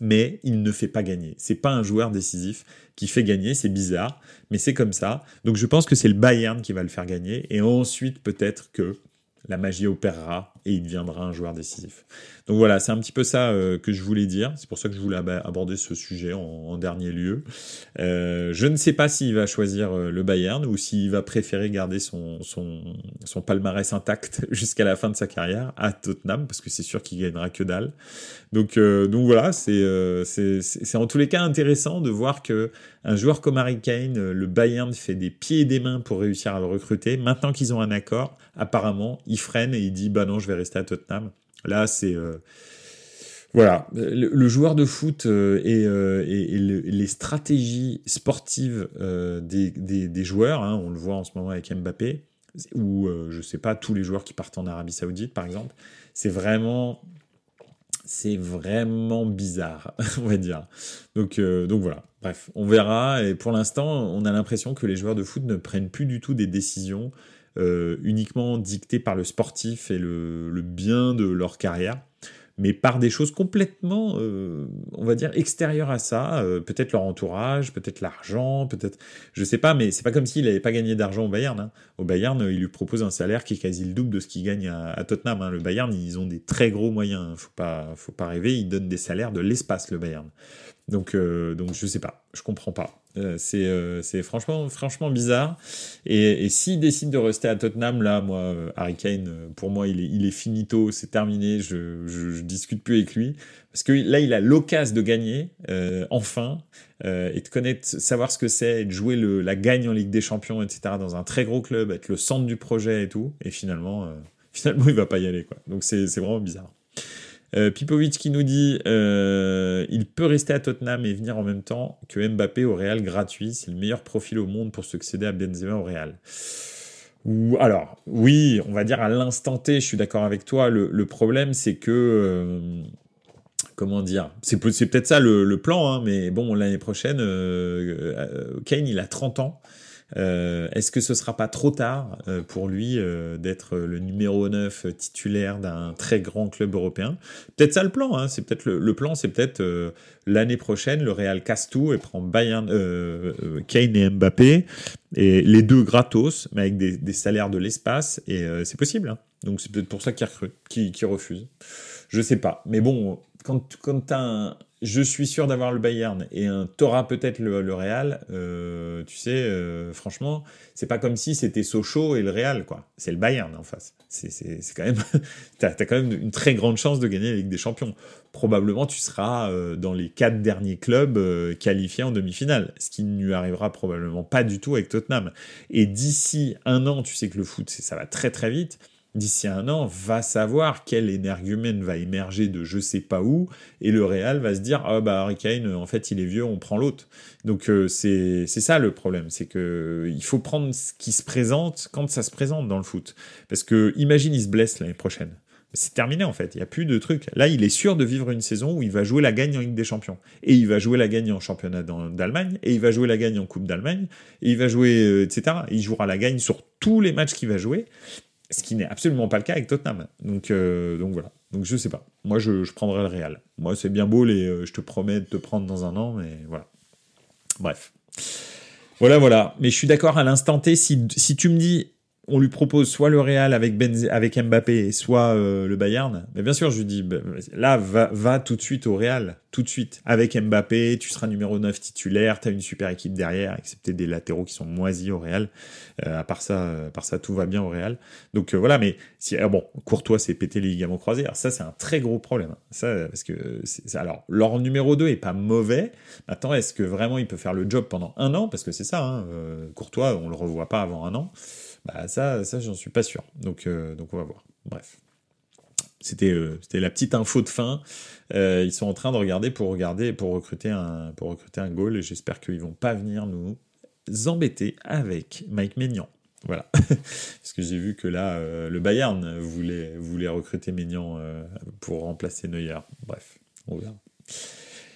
Speaker 1: mais il ne fait pas gagner. C'est pas un joueur décisif qui fait gagner, c'est bizarre, mais c'est comme ça. Donc je pense que c'est le Bayern qui va le faire gagner, et ensuite peut-être que la magie opérera et il deviendra un joueur décisif. Donc voilà, c'est un petit peu ça euh, que je voulais dire. C'est pour ça que je voulais ab aborder ce sujet en, dernier lieu. Euh, je ne sais pas s'il va choisir euh, le Bayern ou s'il va préférer garder son, palmarès intact jusqu'à la fin de sa carrière à Tottenham, parce que c'est sûr qu'il gagnera que dalle. Donc, donc voilà, c'est c'est en tous les cas intéressant de voir que un joueur comme Harry Kane, le Bayern fait des pieds et des mains pour réussir à le recruter. Maintenant qu'ils ont un accord, apparemment, il freine et il dit bah non, je vais rester à Tottenham. Là, c'est euh, voilà, le, joueur de foot euh, et, euh, les stratégies sportives des, joueurs, hein, on le voit en ce moment avec Mbappé, ou je sais pas tous les joueurs qui partent en Arabie Saoudite par exemple, c'est vraiment c'est vraiment bizarre, on va dire. Donc, donc voilà. Bref, on verra. Et pour l'instant, on a l'impression que les joueurs de foot ne prennent plus du tout des décisions uniquement dictées par le sportif et le, le bien de leur carrière mais par des choses complètement, euh, on va dire, extérieures à ça. Euh, peut-être leur entourage, peut-être l'argent, peut-être, je sais pas, mais c'est pas comme s'il n'avait pas gagné d'argent au Bayern. Hein. Au Bayern, il lui propose un salaire qui est quasi le double de ce qu'il gagne à, Tottenham. Hein. Le Bayern, ils ont des très gros moyens. Hein. Faut pas, faut pas rêver. Ils donnent des salaires de l'espace, le Bayern. Donc, euh, donc je sais pas, je comprends pas. Euh, c'est euh, c'est franchement franchement bizarre. Et, et s'il décide de rester à Tottenham, là, moi, Harry Kane, pour moi, il est il est finito, c'est terminé. Je, je, discute plus avec lui parce que là, il a l'occasion de gagner enfin et de connaître, savoir ce que c'est, de jouer la gagne en Ligue des Champions, etc. Dans un très gros club, être le centre du projet et tout. Et finalement, finalement, il va pas y aller quoi. Donc c'est vraiment bizarre. Euh, Pipovic qui nous dit euh, il peut rester à Tottenham et venir en même temps que Mbappé au Real gratuit. C'est le meilleur profil au monde pour succéder à Benzema au Real. Ou alors, oui, on va dire à l'instant T, je suis d'accord avec toi. Le, problème, c'est que euh, comment dire C'est peut-être ça le, plan, hein, mais bon, l'année prochaine, Kane, il a 30 ans. Euh, est-ce que ce sera pas trop tard euh, pour lui euh, d'être le numéro 9 titulaire d'un très grand club européen? Peut-être ça le plan, hein, c'est peut-être le, plan, c'est peut-être l'année prochaine le Real casse tout et prend Bayern, Kane et Mbappé et les deux gratos, mais avec des, salaires de l'espace et c'est possible. Hein. Donc c'est peut-être pour ça qu'il refuse. Qui, refuse. Je sais pas, mais bon, quand quand t'as un je suis sûr d'avoir le Bayern et t'auras peut-être le, Real. Euh, tu sais, euh, franchement, c'est pas comme si c'était Sochaux et le Real, quoi. C'est le Bayern en face. C'est quand même, t'as as quand même une très grande chance de gagner la Ligue des Champions. Probablement, tu seras euh, dans les quatre derniers clubs qualifiés en demi-finale, ce qui ne lui arrivera probablement pas du tout avec Tottenham. Et d'ici un an, tu sais que le foot, ça va très très vite d'ici un an, va savoir quel énergumène va émerger de je sais pas où, et le Real va se dire ah bah Harry Kane, en fait il est vieux, on prend l'autre. Donc euh, c'est ça le problème, c'est que il faut prendre ce qui se présente quand ça se présente dans le foot, parce que imagine il se blesse l'année prochaine. C'est terminé en fait, il n'y a plus de trucs. Là, il est sûr de vivre une saison où il va jouer la gagne en Ligue des Champions. Et il va jouer la gagne en championnat d'Allemagne, et il va jouer la gagne en Coupe d'Allemagne, et il va jouer, euh, etc. Il jouera la gagne sur tous les matchs qu'il va jouer ce qui n'est absolument pas le cas avec Tottenham. Donc, euh, donc voilà. Donc je sais pas. Moi, je, prendrai le Real. Moi, c'est bien beau les. Euh, je te promets de te prendre dans un an, mais voilà. Bref. Voilà, voilà. Mais je suis d'accord à l'instant T. Si, si tu me dis on lui propose soit le Real avec, avec Mbappé, soit euh, le Bayern. Mais bien sûr, je lui dis, bah, là, va, va tout de suite au Real, tout de suite. Avec Mbappé, tu seras numéro 9 titulaire, tu as une super équipe derrière, excepté des latéraux qui sont moisis au Real. Euh, à, part ça, à part ça, tout va bien au Real. Donc euh, voilà, mais si, ah bon, Courtois s'est pété les ligaments croisés. Alors ça, c'est un très gros problème. Ça, parce que, alors, leur numéro 2 est pas mauvais. Maintenant, est-ce que vraiment il peut faire le job pendant un an? Parce que c'est ça, hein, Courtois, on le revoit pas avant un an. Bah ça, ça j'en suis pas sûr. Donc, euh, donc on va voir. Bref. C'était euh, la petite info de fin. Euh, ils sont en train de regarder pour regarder pour recruter un pour recruter un goal et j'espère qu'ils vont pas venir nous embêter avec Mike Maignan. Voilà. Parce que j'ai vu que là, le Bayern voulait, voulait recruter Maignan pour remplacer Neuer. Bref, on verra.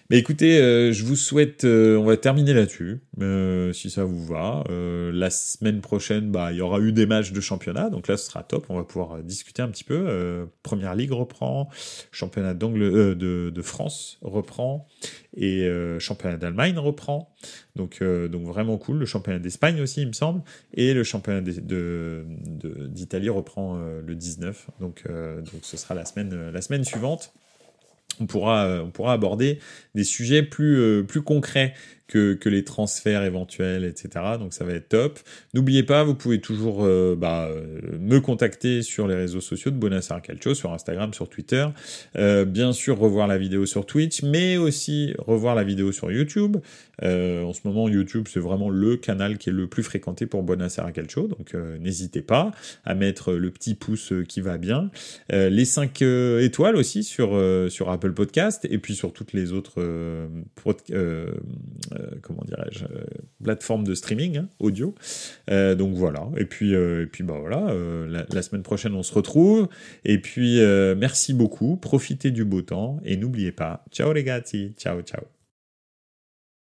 Speaker 1: Mais écoutez, euh, je vous souhaite, euh, on va terminer là-dessus, euh, si ça vous va. la semaine prochaine, bah, il y aura eu des matchs de championnat, donc là ce sera top, on va pouvoir discuter un petit peu. Première Ligue reprend, championnat de, de, France reprend, et championnat d'Allemagne reprend. Donc, donc vraiment cool. Le championnat d'Espagne aussi, il me semble, et le championnat d'Italie reprend le 19. Donc, donc ce sera la semaine, la semaine suivante on pourra, euh, on pourra aborder des sujets plus, euh, plus concrets que, que les transferts éventuels, etc. Donc ça va être top. N'oubliez pas, vous pouvez toujours euh, bah, euh, me contacter sur les réseaux sociaux de Bonassar Calcio, sur Instagram, sur Twitter. Euh, bien sûr, revoir la vidéo sur Twitch, mais aussi revoir la vidéo sur YouTube. En ce moment, YouTube, c'est vraiment le canal qui est le plus fréquenté pour Bonassar Calcio. Donc n'hésitez pas à mettre le petit pouce qui va bien. les 5 étoiles aussi sur, sur Apple Podcast et puis sur toutes les autres comment dirais-je, euh, plateforme de streaming hein, audio. Euh, donc voilà. Et puis, et puis bah voilà, la, semaine prochaine on se retrouve. Et puis merci beaucoup, profitez du beau temps et n'oubliez pas, ciao les gars, ciao ciao.